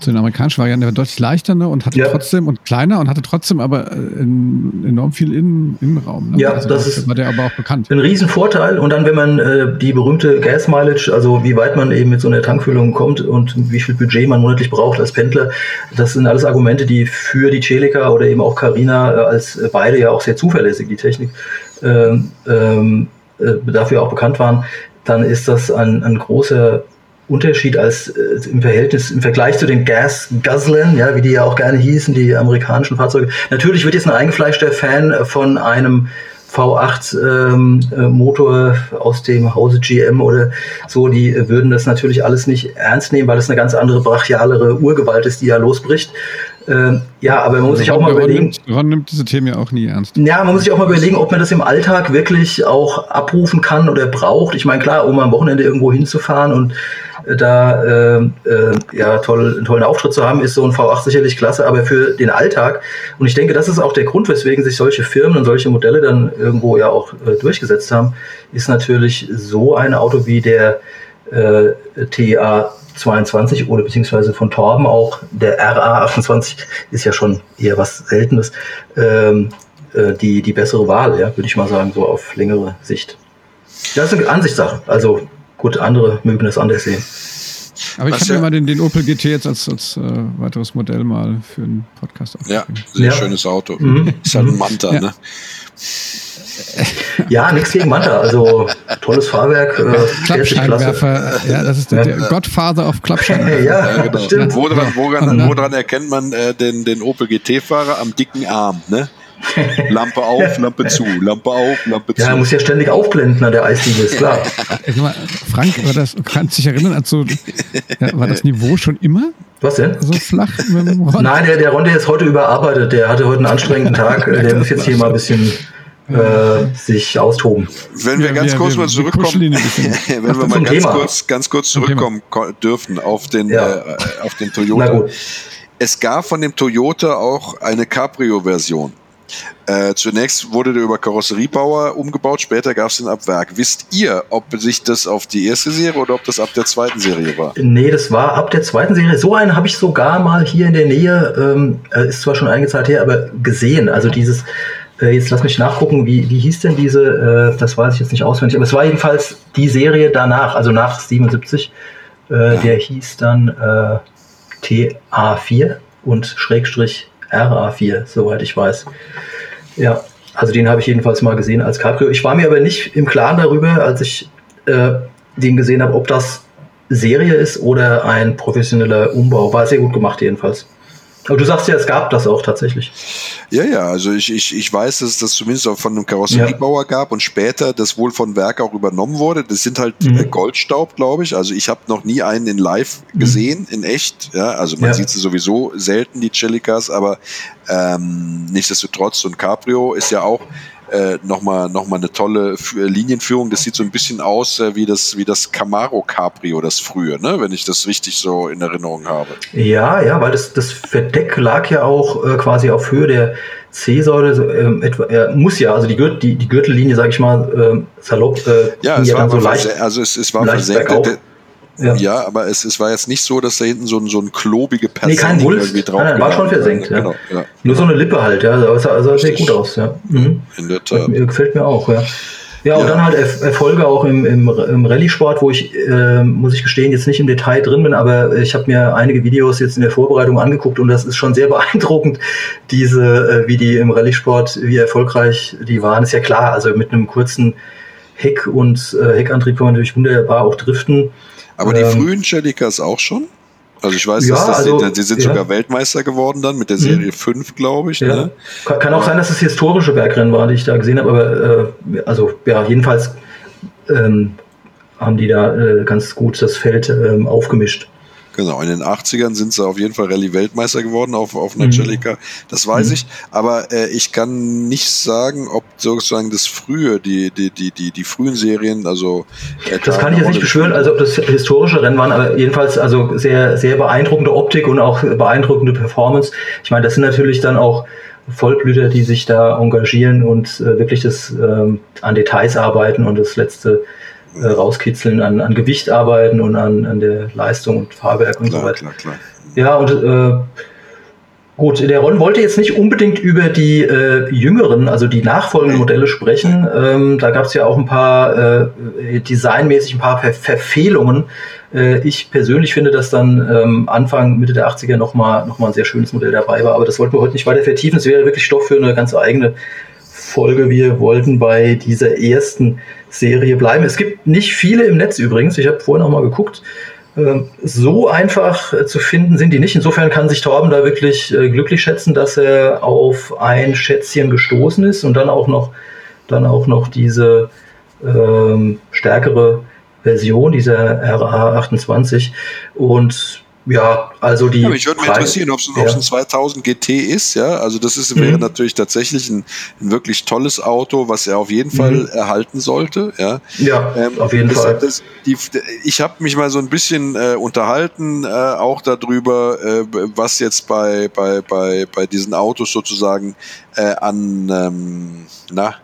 zu den amerikanischen Varianten, der war deutlich leichter ne, und hatte ja. trotzdem und kleiner und hatte trotzdem aber äh, enorm viel Innen, Innenraum.
Ne? Ja, also das ist
war der aber auch bekannt.
Ein Riesenvorteil. Und dann, wenn man äh, die berühmte Gas Mileage, also wie weit man eben mit so einer Tankfüllung kommt und wie viel Budget man monatlich braucht als Pendler, das sind alles Argumente, die für die Celica oder eben auch Carina äh, als äh, beide ja auch sehr zuverlässig, die Technik, ähm, ähm, äh, dafür auch bekannt waren, dann ist das ein, ein großer Unterschied als äh, im Verhältnis, im Vergleich zu den Gas Guzzlern, ja, wie die ja auch gerne hießen, die amerikanischen Fahrzeuge. Natürlich wird jetzt ein eingefleischter Fan von einem V8 ähm, äh, Motor aus dem Hause GM oder so, die äh, würden das natürlich alles nicht ernst nehmen, weil es eine ganz andere brachialere Urgewalt ist, die ja losbricht. Äh, ja, aber man muss sich auch mal überlegen.
Ron, Ron nimmt diese Themen ja auch nie ernst.
Ja, man muss sich auch mal überlegen, ob man das im Alltag wirklich auch abrufen kann oder braucht. Ich meine, klar, um am Wochenende irgendwo hinzufahren und da äh, äh, ja toll, einen tollen Auftritt zu haben, ist so ein V8 sicherlich klasse, aber für den Alltag, und ich denke, das ist auch der Grund, weswegen sich solche Firmen und solche Modelle dann irgendwo ja auch äh, durchgesetzt haben, ist natürlich so ein Auto wie der äh, TA 22 oder beziehungsweise von Torben auch der RA 28 ist ja schon eher was Seltenes, ähm, äh, die, die bessere Wahl, ja, würde ich mal sagen, so auf längere Sicht. Das ist eine Ansichtssache. Also Gut, andere mögen das anders sehen.
Aber ich habe mir mal den, den Opel GT jetzt als, als äh, weiteres Modell mal für einen Podcast
Ja, sehr ja. schönes Auto. Mhm. Ist halt ein Manta, ja. ne?
Ja, nichts gegen Manta. Also tolles Fahrwerk. Äh,
Klappscheinwerfer. Ja, das ist der, der Godfather of Klappscheinwerfer.
ja, ja, genau. stimmt.
Woran, woran, woran erkennt man äh, den, den Opel GT-Fahrer? Am dicken Arm, ne? Lampe auf, Lampe zu, Lampe auf, Lampe zu.
Ja, er muss ja ständig aufblenden an der Eisdiele, ist klar.
Mal, Frank, war das, kannst du dich erinnern, also, ja, war das Niveau schon immer?
Was denn?
So flach
Nein, der, der Ron, der ist heute überarbeitet. Der hatte heute einen anstrengenden Tag. Der muss jetzt hier mal ein bisschen äh, sich austoben.
Wenn wir ganz wir, kurz wir, mal zurückkommen, wenn wir mal ganz kurz, ganz kurz zurückkommen dürfen auf den, ja. äh, auf den Toyota. Es gab von dem Toyota auch eine Cabrio-Version. Äh, zunächst wurde der über Karosseriebauer umgebaut, später gab es den ab Werk. Wisst ihr, ob sich das auf die erste Serie oder ob das ab der zweiten Serie war?
Nee, das war ab der zweiten Serie. So einen habe ich sogar mal hier in der Nähe, ähm, äh, ist zwar schon einige Zeit her, aber gesehen. Also dieses, äh, jetzt lass mich nachgucken, wie, wie hieß denn diese, äh, das weiß ich jetzt nicht auswendig, aber es war jedenfalls die Serie danach, also nach 77. Äh, ja. Der hieß dann äh, TA4 und Schrägstrich RA4, soweit ich weiß. Ja, also den habe ich jedenfalls mal gesehen als Cabrio. Ich war mir aber nicht im Klaren darüber, als ich äh, den gesehen habe, ob das Serie ist oder ein professioneller Umbau. War sehr gut gemacht jedenfalls. Aber du sagst ja, es gab das auch tatsächlich.
Ja, ja, also ich, ich, ich weiß, dass es das zumindest auch von einem Karosseriebauer ja. gab und später das wohl von Werk auch übernommen wurde. Das sind halt mhm. Äh, Goldstaub, glaube ich. Also ich habe noch nie einen in live mhm. gesehen, mhm. in echt. Ja, also man ja. sieht sie sowieso selten, die Chelicas, aber ähm, nichtsdestotrotz, so ein Cabrio ist ja auch äh, nochmal noch mal eine tolle F Linienführung. Das sieht so ein bisschen aus äh, wie das, wie das Camaro Cabrio, das frühe, ne? wenn ich das richtig so in Erinnerung habe.
Ja, ja, weil das, das Verdeck lag ja auch äh, quasi auf Höhe der C-Säule. Ähm, etwa, äh, muss ja, also die, Gürt, die, die Gürtellinie, sag ich mal, ähm, salopp.
Äh, ja, es war, so leicht, also es, es war versenkt. Ja. ja, aber es, es war jetzt nicht so, dass da hinten so ein, so ein klobige
Person nee, kein Wulst. irgendwie drauf Nein, war schon versenkt. Ja. Genau, ja. Nur so eine Lippe halt, ja. Also sah, sah sehr gut aus, ja. Mhm. In der Tat. Mir, gefällt mir auch, ja. Ja, und ja. dann halt Erfolge auch im, im, im Rallye-Sport, wo ich, äh, muss ich gestehen, jetzt nicht im Detail drin bin, aber ich habe mir einige Videos jetzt in der Vorbereitung angeguckt und das ist schon sehr beeindruckend, diese, äh, wie die im Rallye-Sport, wie erfolgreich die waren. Ist ja klar, also mit einem kurzen Heck und äh, Heckantrieb kann man natürlich wunderbar auch driften.
Aber die ähm, frühen Celikas auch schon? Also ich weiß, ja, dass das also, die, sind ja. sogar Weltmeister geworden dann mit der Serie mhm. 5, glaube ich. Ja. Ne?
Kann, kann, auch sein, dass es historische Bergrennen waren, die ich da gesehen habe, aber äh, also ja, jedenfalls ähm, haben die da äh, ganz gut das Feld ähm, aufgemischt.
Genau, in den 80ern sind sie auf jeden Fall Rallye-Weltmeister geworden auf, auf Angelica. Mhm. Das weiß mhm. ich. Aber äh, ich kann nicht sagen, ob sozusagen das frühe, die, die, die, die, die frühen Serien, also.
Äh, das kann ich jetzt nicht beschwören, also ob das historische Rennen waren, aber jedenfalls also sehr, sehr beeindruckende Optik und auch beeindruckende Performance. Ich meine, das sind natürlich dann auch Vollblüter, die sich da engagieren und äh, wirklich das ähm, an Details arbeiten und das letzte äh, rauskitzeln, an, an Gewicht arbeiten und an, an der Leistung und Fahrwerk und klar, so weiter. Klar, klar. Ja, und äh, gut, der Ron wollte jetzt nicht unbedingt über die äh, jüngeren, also die nachfolgenden Modelle sprechen. Ähm, da gab es ja auch ein paar äh, designmäßig ein paar Ver Verfehlungen. Äh, ich persönlich finde, dass dann ähm, Anfang, Mitte der 80er nochmal noch mal ein sehr schönes Modell dabei war, aber das wollten wir heute nicht weiter vertiefen. Es wäre wirklich Stoff für eine ganz eigene Folge. Wir wollten bei dieser ersten Serie bleiben. Es gibt nicht viele im Netz übrigens. Ich habe vorhin auch mal geguckt. Ähm, so einfach äh, zu finden sind die nicht. Insofern kann sich Torben da wirklich äh, glücklich schätzen, dass er auf ein Schätzchen gestoßen ist und dann auch noch, dann auch noch diese ähm, stärkere Version, dieser RA28. Und ja, also die. Ja,
mich würde mich interessieren, ob es ja. ein 2000 GT ist, ja. Also das ist, wäre mhm. natürlich tatsächlich ein, ein, wirklich tolles Auto, was er auf jeden Fall mhm. erhalten sollte, ja.
Ja, ähm, auf jeden das, Fall. Das,
die, ich habe mich mal so ein bisschen äh, unterhalten, äh, auch darüber, äh, was jetzt bei, bei, bei, bei diesen Autos sozusagen äh, an, ähm, na,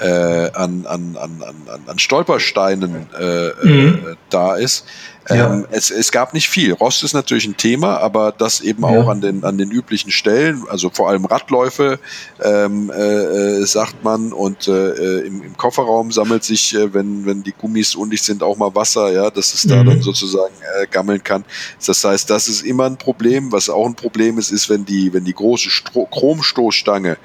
äh, an, an, an, an, an Stolpersteinen äh mhm. da ist. Ja. Ähm, es, es gab nicht viel. Rost ist natürlich ein Thema, aber das eben ja. auch an den, an den üblichen Stellen, also vor allem Radläufe, ähm, äh, äh sagt man, und äh, im, im Kofferraum sammelt sich, äh, wenn, wenn die Gummis undicht sind, auch mal Wasser, ja, dass es mhm. da dann sozusagen äh, gammeln kann. Das heißt, das ist immer ein Problem. Was auch ein Problem ist, ist, wenn die, wenn die große Stro Chromstoßstange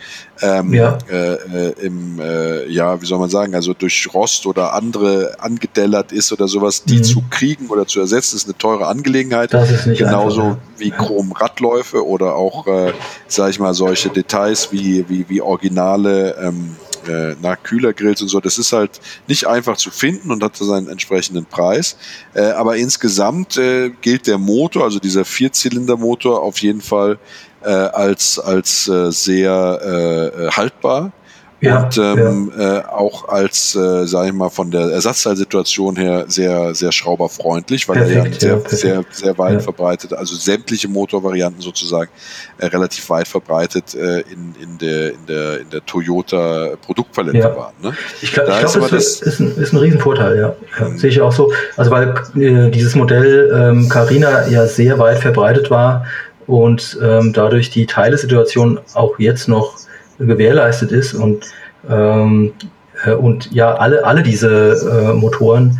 ähm, ja. Äh, äh, im, äh, ja, wie soll man sagen, also durch Rost oder andere angedellert ist oder sowas, die mhm. zu kriegen oder zu ersetzen, ist eine teure Angelegenheit. Genauso
einfach,
wie Chrom-Radläufe oder auch, äh, sag ich mal, solche Details wie, wie, wie originale ähm, äh, na, Kühlergrills und so. Das ist halt nicht einfach zu finden und hat seinen entsprechenden Preis. Äh, aber insgesamt äh, gilt der Motor, also dieser Vierzylindermotor, auf jeden Fall äh, als, als äh, sehr äh, haltbar. Ja, und ähm, ja. äh, auch als, äh, sage ich mal, von der Ersatzteilsituation her sehr, sehr schrauberfreundlich, weil perfekt, er ja sehr, ja, sehr, sehr weit verbreitet, also sämtliche Motorvarianten sozusagen äh, relativ weit verbreitet äh, in, in, der, in, der, in der Toyota Produktpalette waren. Ne?
Ich glaube, da glaub, das, das ist, ein, ist ein Riesenvorteil, ja. ja mhm. Sehe ich auch so. Also weil äh, dieses Modell ähm, Carina ja sehr weit verbreitet war und ähm, dadurch die Teilesituation auch jetzt noch gewährleistet ist und ähm, äh, und ja alle alle diese äh, Motoren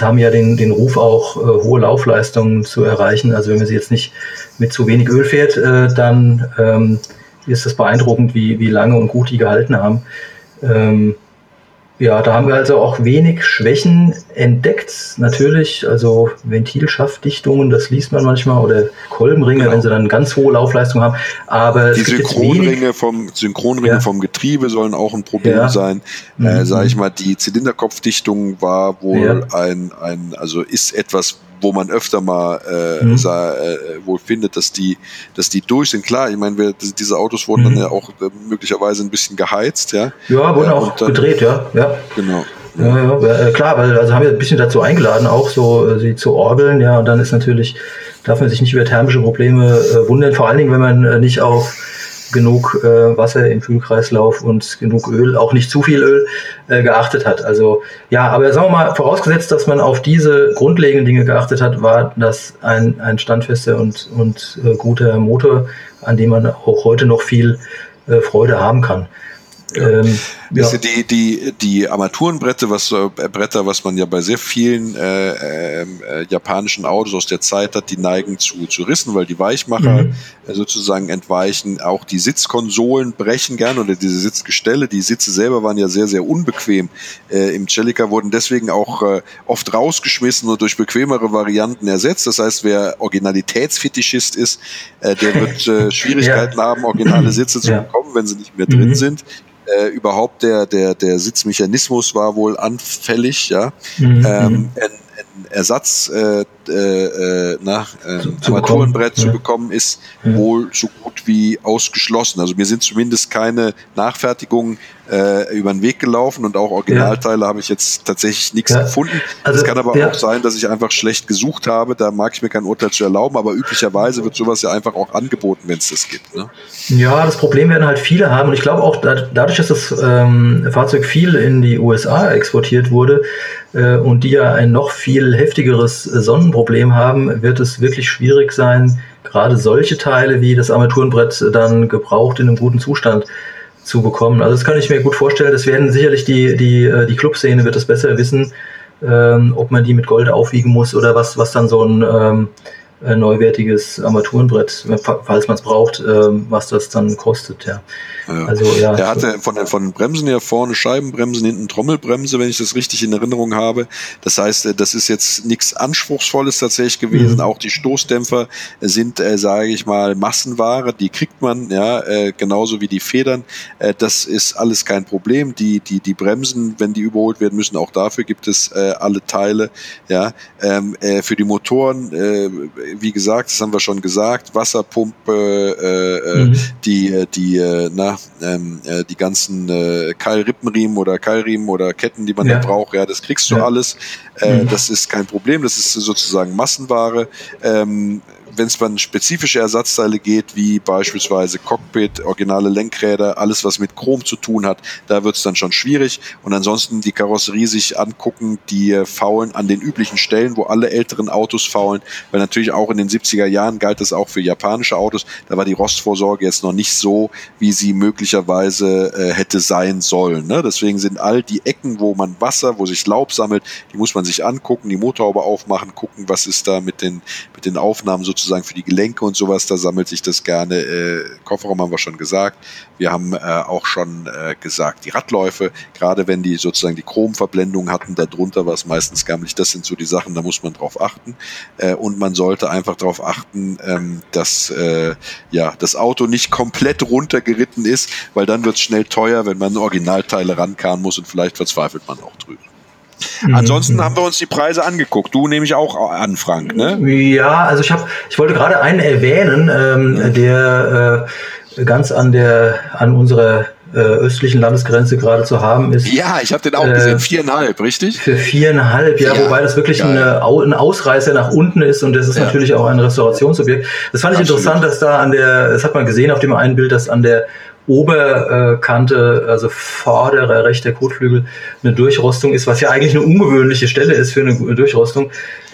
haben ja den, den Ruf auch äh, hohe Laufleistungen zu erreichen. Also wenn man sie jetzt nicht mit zu wenig Öl fährt, äh, dann ähm, ist das beeindruckend, wie, wie lange und gut die gehalten haben. Ähm, ja, da haben wir also auch wenig Schwächen entdeckt. Natürlich, also Ventilschaftdichtungen, das liest man manchmal, oder Kolbenringe, genau. wenn sie dann ganz hohe Laufleistung haben. Aber
die Synchronringe vom Synchronringe ja. vom Getriebe sollen auch ein Problem ja. sein. Äh, mhm. Äh, Sage ich mal, die Zylinderkopfdichtung war wohl ja. ein, ein, also ist etwas, wo man öfter mal äh, mhm. sah, äh, wohl findet, dass die, dass die durch sind. Klar, ich meine, diese Autos wurden mhm. dann ja auch äh, möglicherweise ein bisschen geheizt, ja.
Ja, wurden auch dann, gedreht, ja. ja.
Genau.
Ja, ja, äh, klar, weil also haben wir ein bisschen dazu eingeladen, auch so äh, sie zu orgeln, ja, und dann ist natürlich, darf man sich nicht über thermische Probleme äh, wundern, vor allen Dingen, wenn man äh, nicht auf genug äh, Wasser im Kühlkreislauf und genug Öl, auch nicht zu viel Öl, äh, geachtet hat. Also ja, aber sagen wir mal, vorausgesetzt, dass man auf diese grundlegenden Dinge geachtet hat, war das ein, ein standfester und, und äh, guter Motor, an dem man auch heute noch viel äh, Freude haben kann.
Ja. Ähm, Ja. Die, die, die Armaturenbretter, was, äh, Bretter, was man ja bei sehr vielen äh, ähm, äh, japanischen Autos aus der Zeit hat, die neigen zu, zu Rissen, weil die Weichmacher mhm. Äh, sozusagen entweichen. Auch die Sitzkonsolen brechen gern oder diese Sitzgestelle. Die Sitze selber waren ja sehr, sehr unbequem. Äh, Im Celica wurden deswegen auch äh, oft rausgeschmissen und durch bequemere Varianten ersetzt. Das heißt, wer Originalitätsfetischist ist, äh, der wird äh, Schwierigkeiten ja. haben, originale Sitze zu bekommen, wenn sie nicht mehr drin mhm. sind. Äh, überhaupt der, der, der Sitzmechanismus war wohl anfällig, ja. Mhm. Ähm, mhm. Ersatz äh, äh, äh na, äh, zu, Armaturenbrett zu bekommen, ist ja. wohl so gut wie ausgeschlossen. Also mir sind zumindest keine Nachfertigungen äh, über den Weg gelaufen und auch Originalteile ja. habe ich jetzt tatsächlich nichts ja. gefunden. Also, es kann aber auch sein, dass ich einfach schlecht gesucht habe. Da mag ich mir kein Urteil zu erlauben, aber üblicherweise wird sowas ja einfach auch angeboten, wenn es das gibt. Ne?
Ja, das Problem werden halt viele haben und ich glaube auch dadurch, dass das ähm, Fahrzeug viel in die USA exportiert wurde äh, und die ja ein noch viel heftigeres Sonnenproblem haben, wird es wirklich schwierig sein, gerade solche Teile wie das Armaturenbrett dann gebraucht in einem guten Zustand zu bekommen. Also das kann ich mir gut vorstellen. Das werden sicherlich die, die, äh, die Clubszene wird das besser wissen, ähm, ob man die mit Gold aufwiegen muss oder was, was dann so ein ähm, äh, neuwertiges Armaturenbrett, falls man es braucht, ähm, was das dann kostet, ja.
Ja. Also, ja. Der hatte von, den, von Bremsen her vorne Scheibenbremsen, hinten Trommelbremse, wenn ich das richtig in Erinnerung habe. Das heißt, äh, das ist jetzt nichts Anspruchsvolles tatsächlich gewesen. Mhm. Auch die Stoßdämpfer sind, äh, sage ich mal, Massenware. Die kriegt man, ja, äh, genauso wie die Federn. Äh, das ist alles kein Problem. Die, die, die Bremsen, wenn die überholt werden müssen, auch dafür gibt es äh, alle Teile. Ja, ähm, äh, für die Motoren, äh, wie gesagt, das haben wir schon gesagt, Wasserpumpe, äh, äh mhm. die, die, äh, na, ähm, äh, die ganzen äh, Keilrippenriemen oder Keilriemen oder Ketten, die man ja. da braucht, ja, das kriegst du ja. alles. Äh, mhm. Das ist kein Problem, das ist sozusagen Massenware. Ähm, wenn es dann spezifische Ersatzteile geht, wie beispielsweise Cockpit, originale Lenkräder, alles was mit Chrom zu tun hat, da wird es dann schon schwierig. Und ansonsten die Karosserie sich angucken, die äh, faulen an den üblichen Stellen, wo alle älteren Autos faulen, weil natürlich auch in den 70er Jahren galt das auch für japanische Autos, da war die Rostvorsorge jetzt noch nicht so, wie sie möglicherweise äh, hätte sein sollen. Ne? Deswegen sind all die Ecken, wo man Wasser, wo sich Laub sammelt, die muss man sich angucken, die Motorhaube aufmachen, gucken, was ist da mit den, mit den Aufnahmen sozusagen sozusagen für die Gelenke und sowas, da sammelt sich das gerne. Äh, Kofferraum haben wir schon gesagt. Wir haben äh, auch schon äh, gesagt, die Radläufe, gerade wenn die sozusagen die Chromverblendung hatten, darunter war es meistens gammelig. Das sind so die Sachen, da muss man drauf achten. Äh, und man sollte einfach darauf achten, ähm, dass äh, ja, das Auto nicht komplett runtergeritten ist, weil dann wird es schnell teuer, wenn man Originalteile rankarren muss und vielleicht verzweifelt man auch drüber. Mhm. Ansonsten haben wir uns die Preise angeguckt. Du nehme ich auch an, Frank, ne?
Ja, also ich habe, ich wollte gerade einen erwähnen, ähm, der äh, ganz an der, an unserer äh, östlichen Landesgrenze gerade zu haben ist.
Ja, ich habe den auch äh, gesehen, viereinhalb, richtig?
Für viereinhalb, ja, ja wobei das wirklich eine, ein Ausreißer nach unten ist und das ist ja. natürlich auch ein Restaurationsobjekt. Das fand ich Absolut. interessant, dass da an der, das hat man gesehen auf dem einen Bild, dass an der Oberkante, also vorderer rechter Kotflügel, eine Durchrostung ist, was ja eigentlich eine ungewöhnliche Stelle ist für eine Durchrostung.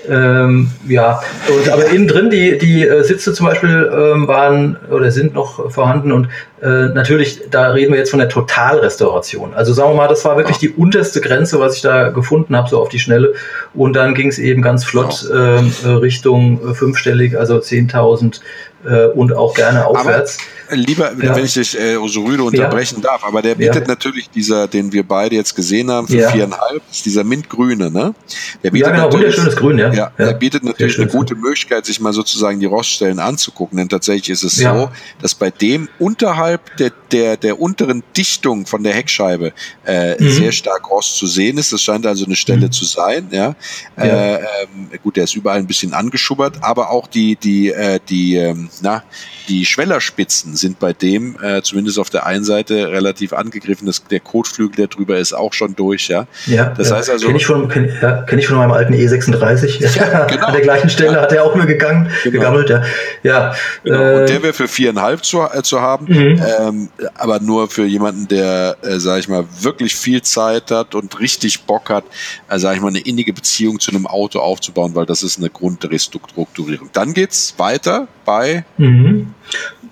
Ähm, ja, und, aber innen drin, die, die äh, Sitze zum Beispiel ähm, waren oder sind noch vorhanden und äh, natürlich, da reden wir jetzt von der Totalrestauration. Also sagen wir mal, das war wirklich die unterste Grenze, was ich da gefunden habe, so auf die Schnelle. Und dann ging es eben ganz flott ähm, äh, Richtung fünfstellig, also 10.000 äh, und auch gerne aufwärts.
Aber, lieber, ja. wenn ich dich äh, so rüde unterbrechen ja. darf, aber der bietet ja. natürlich dieser, den wir beide jetzt gesehen haben, für viereinhalb, ist dieser Mintgrüne, ne? Der bietet
ja, genau, wunderschönes Grün, ja.
Ja, der bietet natürlich eine gute Möglichkeit, sich mal sozusagen die Roststellen anzugucken, denn tatsächlich ist es so, dass bei dem unterhalb der, der, der unteren Dichtung von der Heckscheibe äh, mhm. sehr stark Rost zu sehen ist. Das scheint also eine Stelle mhm. zu sein, ja. Äh, ähm, gut, der ist überall ein bisschen angeschubbert, aber auch die, die, äh, die, ähm, na, die Schwellerspitzen sind bei dem, äh, zumindest auf der einen Seite, relativ angegriffen. Das, der Kotflügel, der drüber ist, auch schon durch, ja.
Ja, das ja. heißt also. Kenne ich, von, kenn, ja, kenn ich von meinem alten E36. Ja, genau. An der gleichen Stelle ja. hat er auch nur gegangen, genau. gegammelt, ja. ja
genau. äh, Und der wäre für viereinhalb zu, äh, zu haben, mhm. ähm, aber nur für jemanden, der, äh, sag ich mal, wirklich viel Zeit hat und richtig Bock hat, äh, sag ich mal, eine innige Beziehung zu einem Auto aufzubauen, weil das ist eine Grundrestrukturierung. Dann geht's weiter bei
Mhm.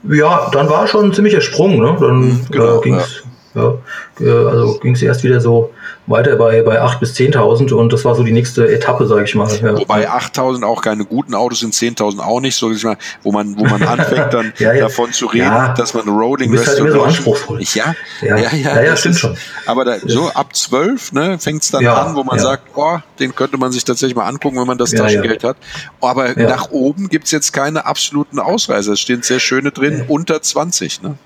Ja, dann war schon ein ziemlicher Sprung. Ne? Dann
mhm, genau,
äh, ging's, Ja, äh, also ging es erst wieder so weiter bei, bei 8.000 bis 10.000 und das war so die nächste Etappe, sage ich mal.
Ja. Wobei 8.000 auch keine guten Autos sind, 10.000 auch nicht, so mal, wo man, wo man anfängt dann ja, davon zu reden, ja. dass man Rolling
bist halt immer so anspruchsvoll.
Ja,
ja, ja, ja, ja stimmt ist, schon.
Aber da, so ab 12 ne, fängt es dann an, wo man sagt, oh, den könnte man sich tatsächlich mal angucken, wenn man das Taschengeld hat. Aber nach oben gibt es jetzt keine absoluten Ausreißer. Es stehen sehr schöne drin, unter 20. Ne?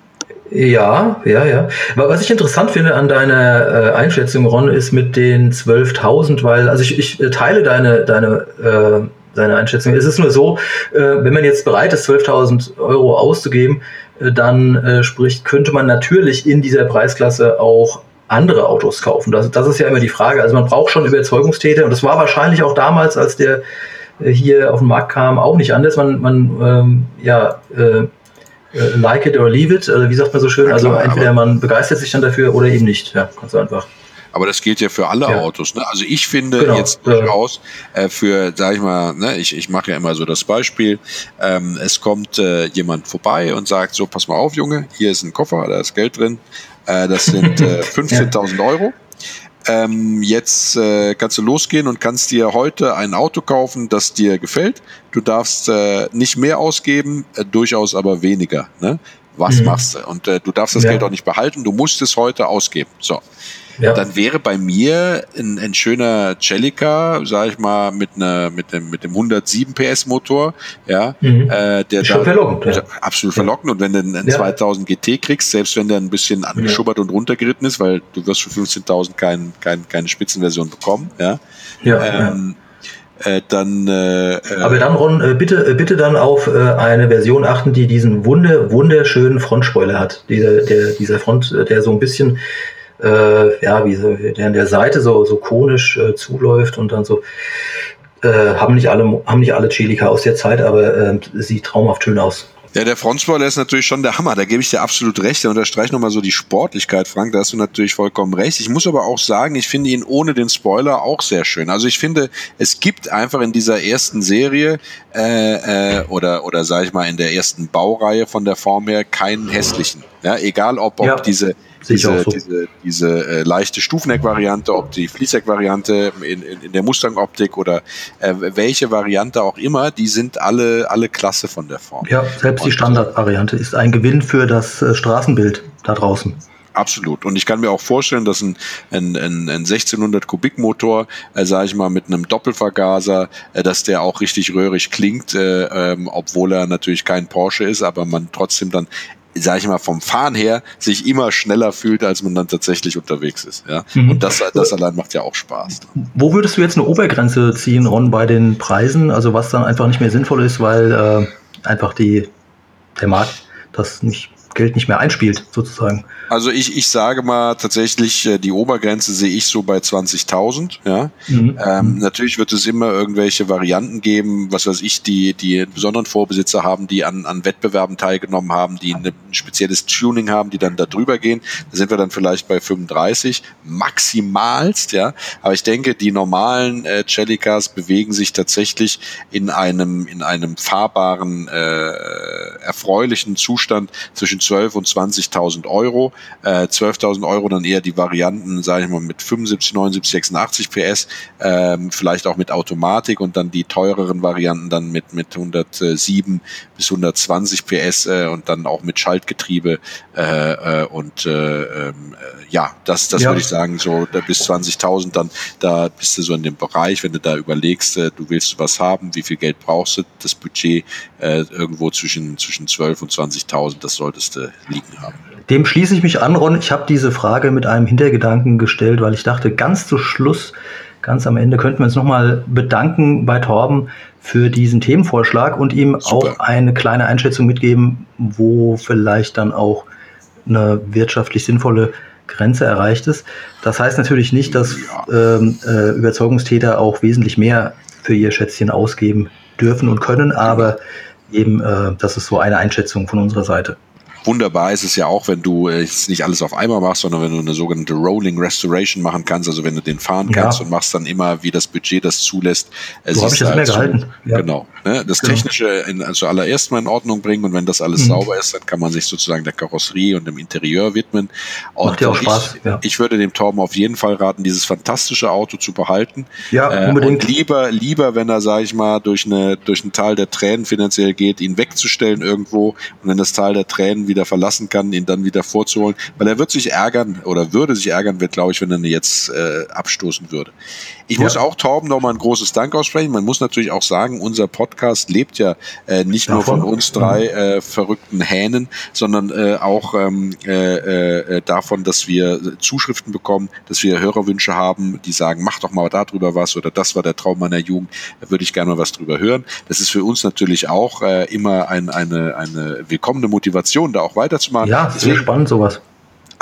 Ja, ja, ja. Aber was ich interessant finde an deiner äh, Einschätzung, Ron, ist mit den 12.000, weil, also ich, ich äh, teile deine, deine, äh, deine Einschätzung. Es ist nur so, äh, wenn man jetzt bereit ist, 12.000 Euro auszugeben, äh, dann äh, spricht, könnte man natürlich in dieser Preisklasse auch andere Autos kaufen. Das, das ist ja immer die Frage. Also man braucht schon Überzeugungstäter und das war wahrscheinlich auch damals, als der äh, hier auf den Markt kam, auch nicht anders. Man, man ähm, ja, äh, like it or leave it, oder wie sagt man so schön? Also klar, also entweder man begeistert sich dann dafür oder eben nicht. Ja, ganz einfach.
Aber das gilt ja für alle ja. Autos. Ne? Also ich finde genau. jetzt durchaus äh, für, sag ich mal, ne, ich, ich mache ja immer so das Beispiel, ähm, es kommt äh, jemand vorbei und sagt, so, pass mal auf, Junge, hier ist ein Koffer, da ist Geld drin, äh, das sind äh, 15.000 Euro ähm, jetzt äh, kannst du losgehen und kannst dir heute ein Auto kaufen, das dir gefällt. Du darfst äh, nicht mehr ausgeben, äh, durchaus aber weniger. Ne? Was mhm. machst du? Und äh, du darfst das ja. Geld auch nicht behalten, du musst es heute ausgeben. So ja. dann wäre bei mir ein, ein schöner Celica, sage ich mal, mit einer mit dem mit dem 107 PS Motor, ja, mhm. äh, der da verlockend, ja. absolut verlockend und wenn du einen, einen ja. 2000 GT kriegst, selbst wenn der ein bisschen angeschubbert und runtergeritten ist, weil du wirst für 15.000 kein, kein, keine Spitzenversion bekommen, ja.
ja, ähm,
äh, dann. Äh,
Aber dann, Ron, äh, bitte, äh, bitte dann auf äh, eine Version achten, die diesen wunder, wunderschönen Frontspoiler hat. Dieser, der, dieser Front, der so ein bisschen äh, ja, wie so, der an der Seite so, so konisch äh, zuläuft und dann so, äh, haben nicht alle, haben nicht alle Celica aus der Zeit, aber äh, sieht traumhaft schön aus.
Ja, der Frontspoiler ist natürlich schon der Hammer. Da gebe ich dir absolut recht. Da unterstreiche nochmal so die Sportlichkeit, Frank. Da hast du natürlich vollkommen recht. Ich muss aber auch sagen, ich finde ihn ohne den Spoiler auch sehr schön. Also ich finde, es gibt einfach in dieser ersten Serie äh, äh, oder oder sage ich mal in der ersten Baureihe von der Form her keinen hässlichen. Ja, egal ob, ob ja. diese diese, so. diese, diese äh, leichte Stufenheck-Variante, ob die Fließheck-Variante in, in, in der Mustang-Optik oder äh, welche Variante auch immer, die sind alle, alle klasse von der Form.
Ja, selbst Und, die Standard-Variante ist ein Gewinn für das äh, Straßenbild da draußen.
Absolut. Und ich kann mir auch vorstellen, dass ein, ein, ein, ein 1600 Kubik Motor, äh, sage ich mal, mit einem Doppelvergaser, äh, dass der auch richtig röhrig klingt, äh, ähm, obwohl er natürlich kein Porsche ist, aber man trotzdem dann sage ich mal, vom Fahren her sich immer schneller fühlt, als man dann tatsächlich unterwegs ist. Ja? Mhm. Und das, das allein macht ja auch Spaß.
Wo würdest du jetzt eine Obergrenze ziehen, Ron, bei den Preisen? Also was dann einfach nicht mehr sinnvoll ist, weil äh, einfach die, der Markt das nicht Geld nicht mehr einspielt, sozusagen.
Also ich, ich sage mal tatsächlich, äh, die Obergrenze sehe ich so bei 20.000. Ja? Mhm. Ähm, natürlich wird es immer irgendwelche Varianten geben, was weiß ich, die, die besonderen Vorbesitzer haben, die an, an Wettbewerben teilgenommen haben, die ein spezielles Tuning haben, die dann da drüber gehen. Da sind wir dann vielleicht bei 35, maximalst, ja. Aber ich denke, die normalen äh, Celicas bewegen sich tatsächlich in einem, in einem fahrbaren, äh, erfreulichen Zustand zwischen 12 und 20.000 Euro. Äh, 12.000 Euro dann eher die Varianten, sage ich mal, mit 75, 79, 86 PS, ähm, vielleicht auch mit Automatik und dann die teureren Varianten dann mit, mit 107 bis 120 PS äh, und dann auch mit Schaltgetriebe äh, äh, und äh, ähm, äh, ja, das, das ja. würde ich sagen, so bis 20.000 dann, da bist du so in dem Bereich, wenn du da überlegst, äh, du willst was haben, wie viel Geld brauchst du, das Budget äh, irgendwo zwischen, zwischen 12 und 20.000, das solltest du liegen haben.
Dem schließe ich mich an, Ron. Ich habe diese Frage mit einem Hintergedanken gestellt, weil ich dachte, ganz zu Schluss, ganz am Ende könnten wir uns nochmal bedanken bei Torben für diesen Themenvorschlag und ihm Super. auch eine kleine Einschätzung mitgeben, wo vielleicht dann auch eine wirtschaftlich sinnvolle Grenze erreicht ist. Das heißt natürlich nicht, dass ja. ähm, äh, Überzeugungstäter auch wesentlich mehr für ihr Schätzchen ausgeben dürfen und können, aber eben, äh, das ist so eine Einschätzung von unserer Seite.
Wunderbar ist es ja auch, wenn du äh, jetzt nicht alles auf einmal machst, sondern wenn du eine sogenannte Rolling Restoration machen kannst, also wenn du den fahren
Ja.
kannst und machst dann immer, wie das Budget das zulässt. äh,
So hab
siehst
ich das
halt
gehalten. Ja.
Genau. Ne? Das
Genau.
Technische in, also allererst mal in Ordnung bringen und wenn das alles
Mhm.
sauber ist, dann kann man sich sozusagen der Karosserie und dem Interieur widmen. Und
Macht ja auch
äh,
Spaß,
Ich,
ja.
ich würde dem Torben auf jeden Fall raten, dieses fantastische Auto zu behalten.
Ja,
Äh,
unbedingt.
Und lieber, lieber, wenn er, sage ich mal, durch, eine, durch ein Tal der Tränen finanziell geht, ihn wegzustellen irgendwo und wenn das Tal der Tränen wieder verlassen kann, ihn dann wieder vorzuholen. Weil er wird sich ärgern oder würde sich ärgern, wird, glaube ich, wenn er jetzt äh, abstoßen würde. Ich
Ja.
muss auch Torben nochmal ein großes Dank aussprechen. Man muss natürlich auch sagen, unser Podcast lebt ja äh, nicht nur
Davon.
von uns drei äh, verrückten Hähnen, sondern äh, auch ähm, äh, äh, davon, dass wir Zuschriften bekommen, dass wir Hörerwünsche haben, die sagen, mach doch mal darüber was oder das war der Traum meiner Jugend, da würde ich gerne mal was drüber hören. Das ist für uns natürlich auch äh, immer ein, eine, eine willkommene Motivation, da auch weiterzumachen.
Ja, sehr
Deswegen
spannend sowas.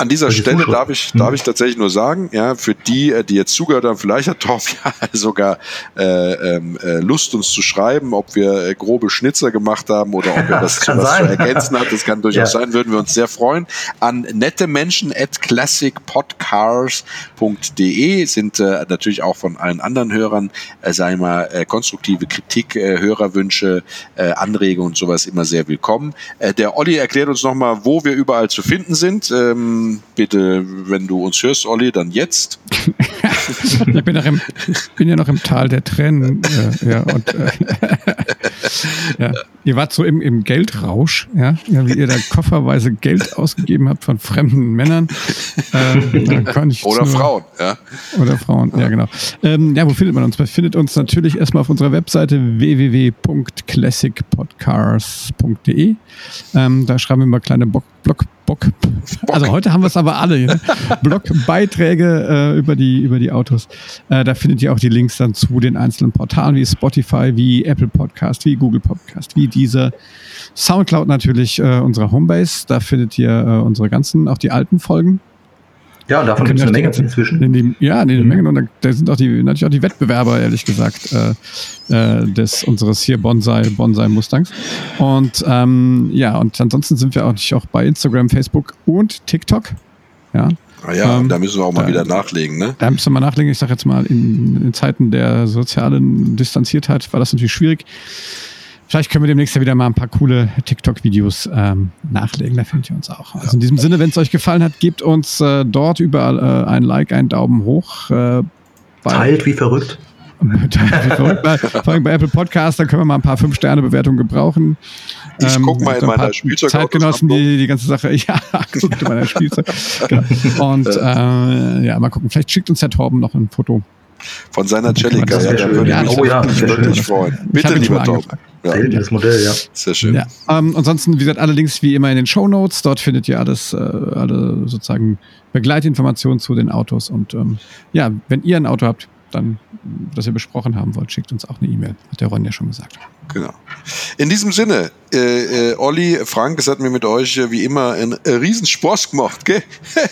An dieser Stelle darf ich,
Mhm.
darf ich tatsächlich nur sagen, ja, für die, äh, die jetzt zugehört haben, vielleicht hat Torf ja sogar äh, ähm, äh, Lust, uns zu schreiben, ob wir äh, grobe Schnitzer gemacht haben oder ob er was,
Kann
was zu ergänzen hat. Das kann durchaus
Ja.
sein, würden wir uns sehr freuen. An nette Menschen at classicpodcars.de sind äh, natürlich auch von allen anderen Hörern, äh, wir mal, äh, konstruktive Kritik, äh, Hörerwünsche, äh, Anregungen und sowas immer sehr willkommen. Äh, der Olli erklärt uns nochmal, wo wir überall zu finden sind. Ähm, bitte, wenn du uns hörst, Olli, dann jetzt.
Ich bin, im, bin ja noch im Tal der Tränen. Äh, ja, und, äh, ja. Ihr wart so im, im Geldrausch, ja? ja, wie ihr da kofferweise Geld ausgegeben habt von fremden Männern. Äh, ich
Oder
nur-
Frauen, ja.
Oder Frauen, ja genau. Ähm, ja, wo findet man uns? Man findet uns natürlich erstmal auf unserer Webseite www.classicpodcast.de. Ähm, da schreiben wir mal kleine Bock, Blog, Bock. Also heute haben wir es aber alle. Ne? Blogbeiträge äh, über, die, über die Autos. Äh, da findet ihr auch die Links dann zu den einzelnen Portalen wie Spotify, wie Apple Podcast, wie Google Podcast, wie dieser Soundcloud natürlich, äh, unsere Homebase. Da findet ihr äh, unsere ganzen, auch die alten Folgen.
Ja, und davon
Da
gibt es eine Menge inzwischen.
In die, ja, in den
Mhm.
Mengen. Und da, da sind auch die, natürlich auch die Wettbewerber, ehrlich gesagt, äh, äh, des, unseres hier Bonsai, Bonsai Mustangs. Und ähm, ja, und ansonsten sind wir auch, nicht auch bei Instagram, Facebook und TikTok. Ja,
Ah ja,
Ähm,
da müssen wir auch mal
da-
wieder nachlegen, ne?
da müssen wir mal nachlegen. Ich sage jetzt mal, in, in Zeiten der sozialen Distanziertheit war das natürlich schwierig. Vielleicht können wir demnächst ja wieder mal ein paar coole TikTok-Videos ähm, nachlegen. Da findet ihr uns auch. Also in diesem Sinne, wenn es euch gefallen hat, gebt uns äh, dort überall äh, ein Like, einen Daumen hoch. Äh, bei,
Teilt wie verrückt.
Wie verrückt, bei- Vor allem bei Apple Podcast, da können wir mal ein paar Fünf-Sterne-Bewertungen gebrauchen.
Ich guck mal in meiner
paar
Spielzeugautos
Zeitgenossen, die die ganze Sache, ja, guckt in meiner Spielzeug. Genau. Und äh, ja, mal gucken. Vielleicht schickt uns der Torben noch ein Foto.
Von seiner
Das
Celica,
wär
ja, da würde ich
Ja,
mich
oh ja,
wirklich,
das
freuen.
Ich
Bitte, lieber
angefragt.
Ja,
Seltenes Modell, ja.
sehr schön.
Ja. Ähm, ansonsten, wie gesagt, alle Links wie immer in den Show Notes. Dort findet ihr alles, äh, alle sozusagen Begleitinformationen zu den Autos. Und ähm, ja, wenn ihr ein Auto habt, dann, das ihr besprochen haben wollt, schickt uns auch eine E-Mail. Hat der Ron ja schon gesagt.
Genau. In diesem Sinne, äh, äh, Olli, Frank, es hat mir mit euch äh, wie immer einen äh, Riesenspaß gemacht, gell?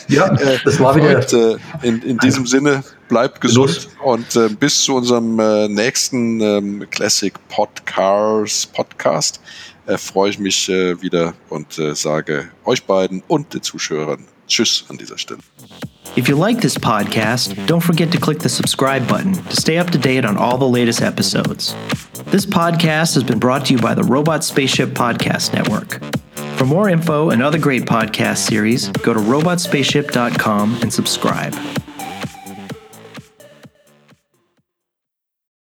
Ja,
Äh,
das war wieder.
Und äh, in, in diesem Sinne, bleibt gesund
Genuss.
und äh, bis zu unserem äh, nächsten ähm, Classic Podcars Podcast äh, freue ich mich äh, wieder und äh, sage euch beiden und den Zuschauern Tschüss an dieser Stelle.
If you like this podcast, don't forget to click the subscribe button to stay up to date on all the latest episodes. This podcast has been brought to you by the Robot Spaceship Podcast Network. For more info and other great podcast series, go to robotspaceship.com and subscribe.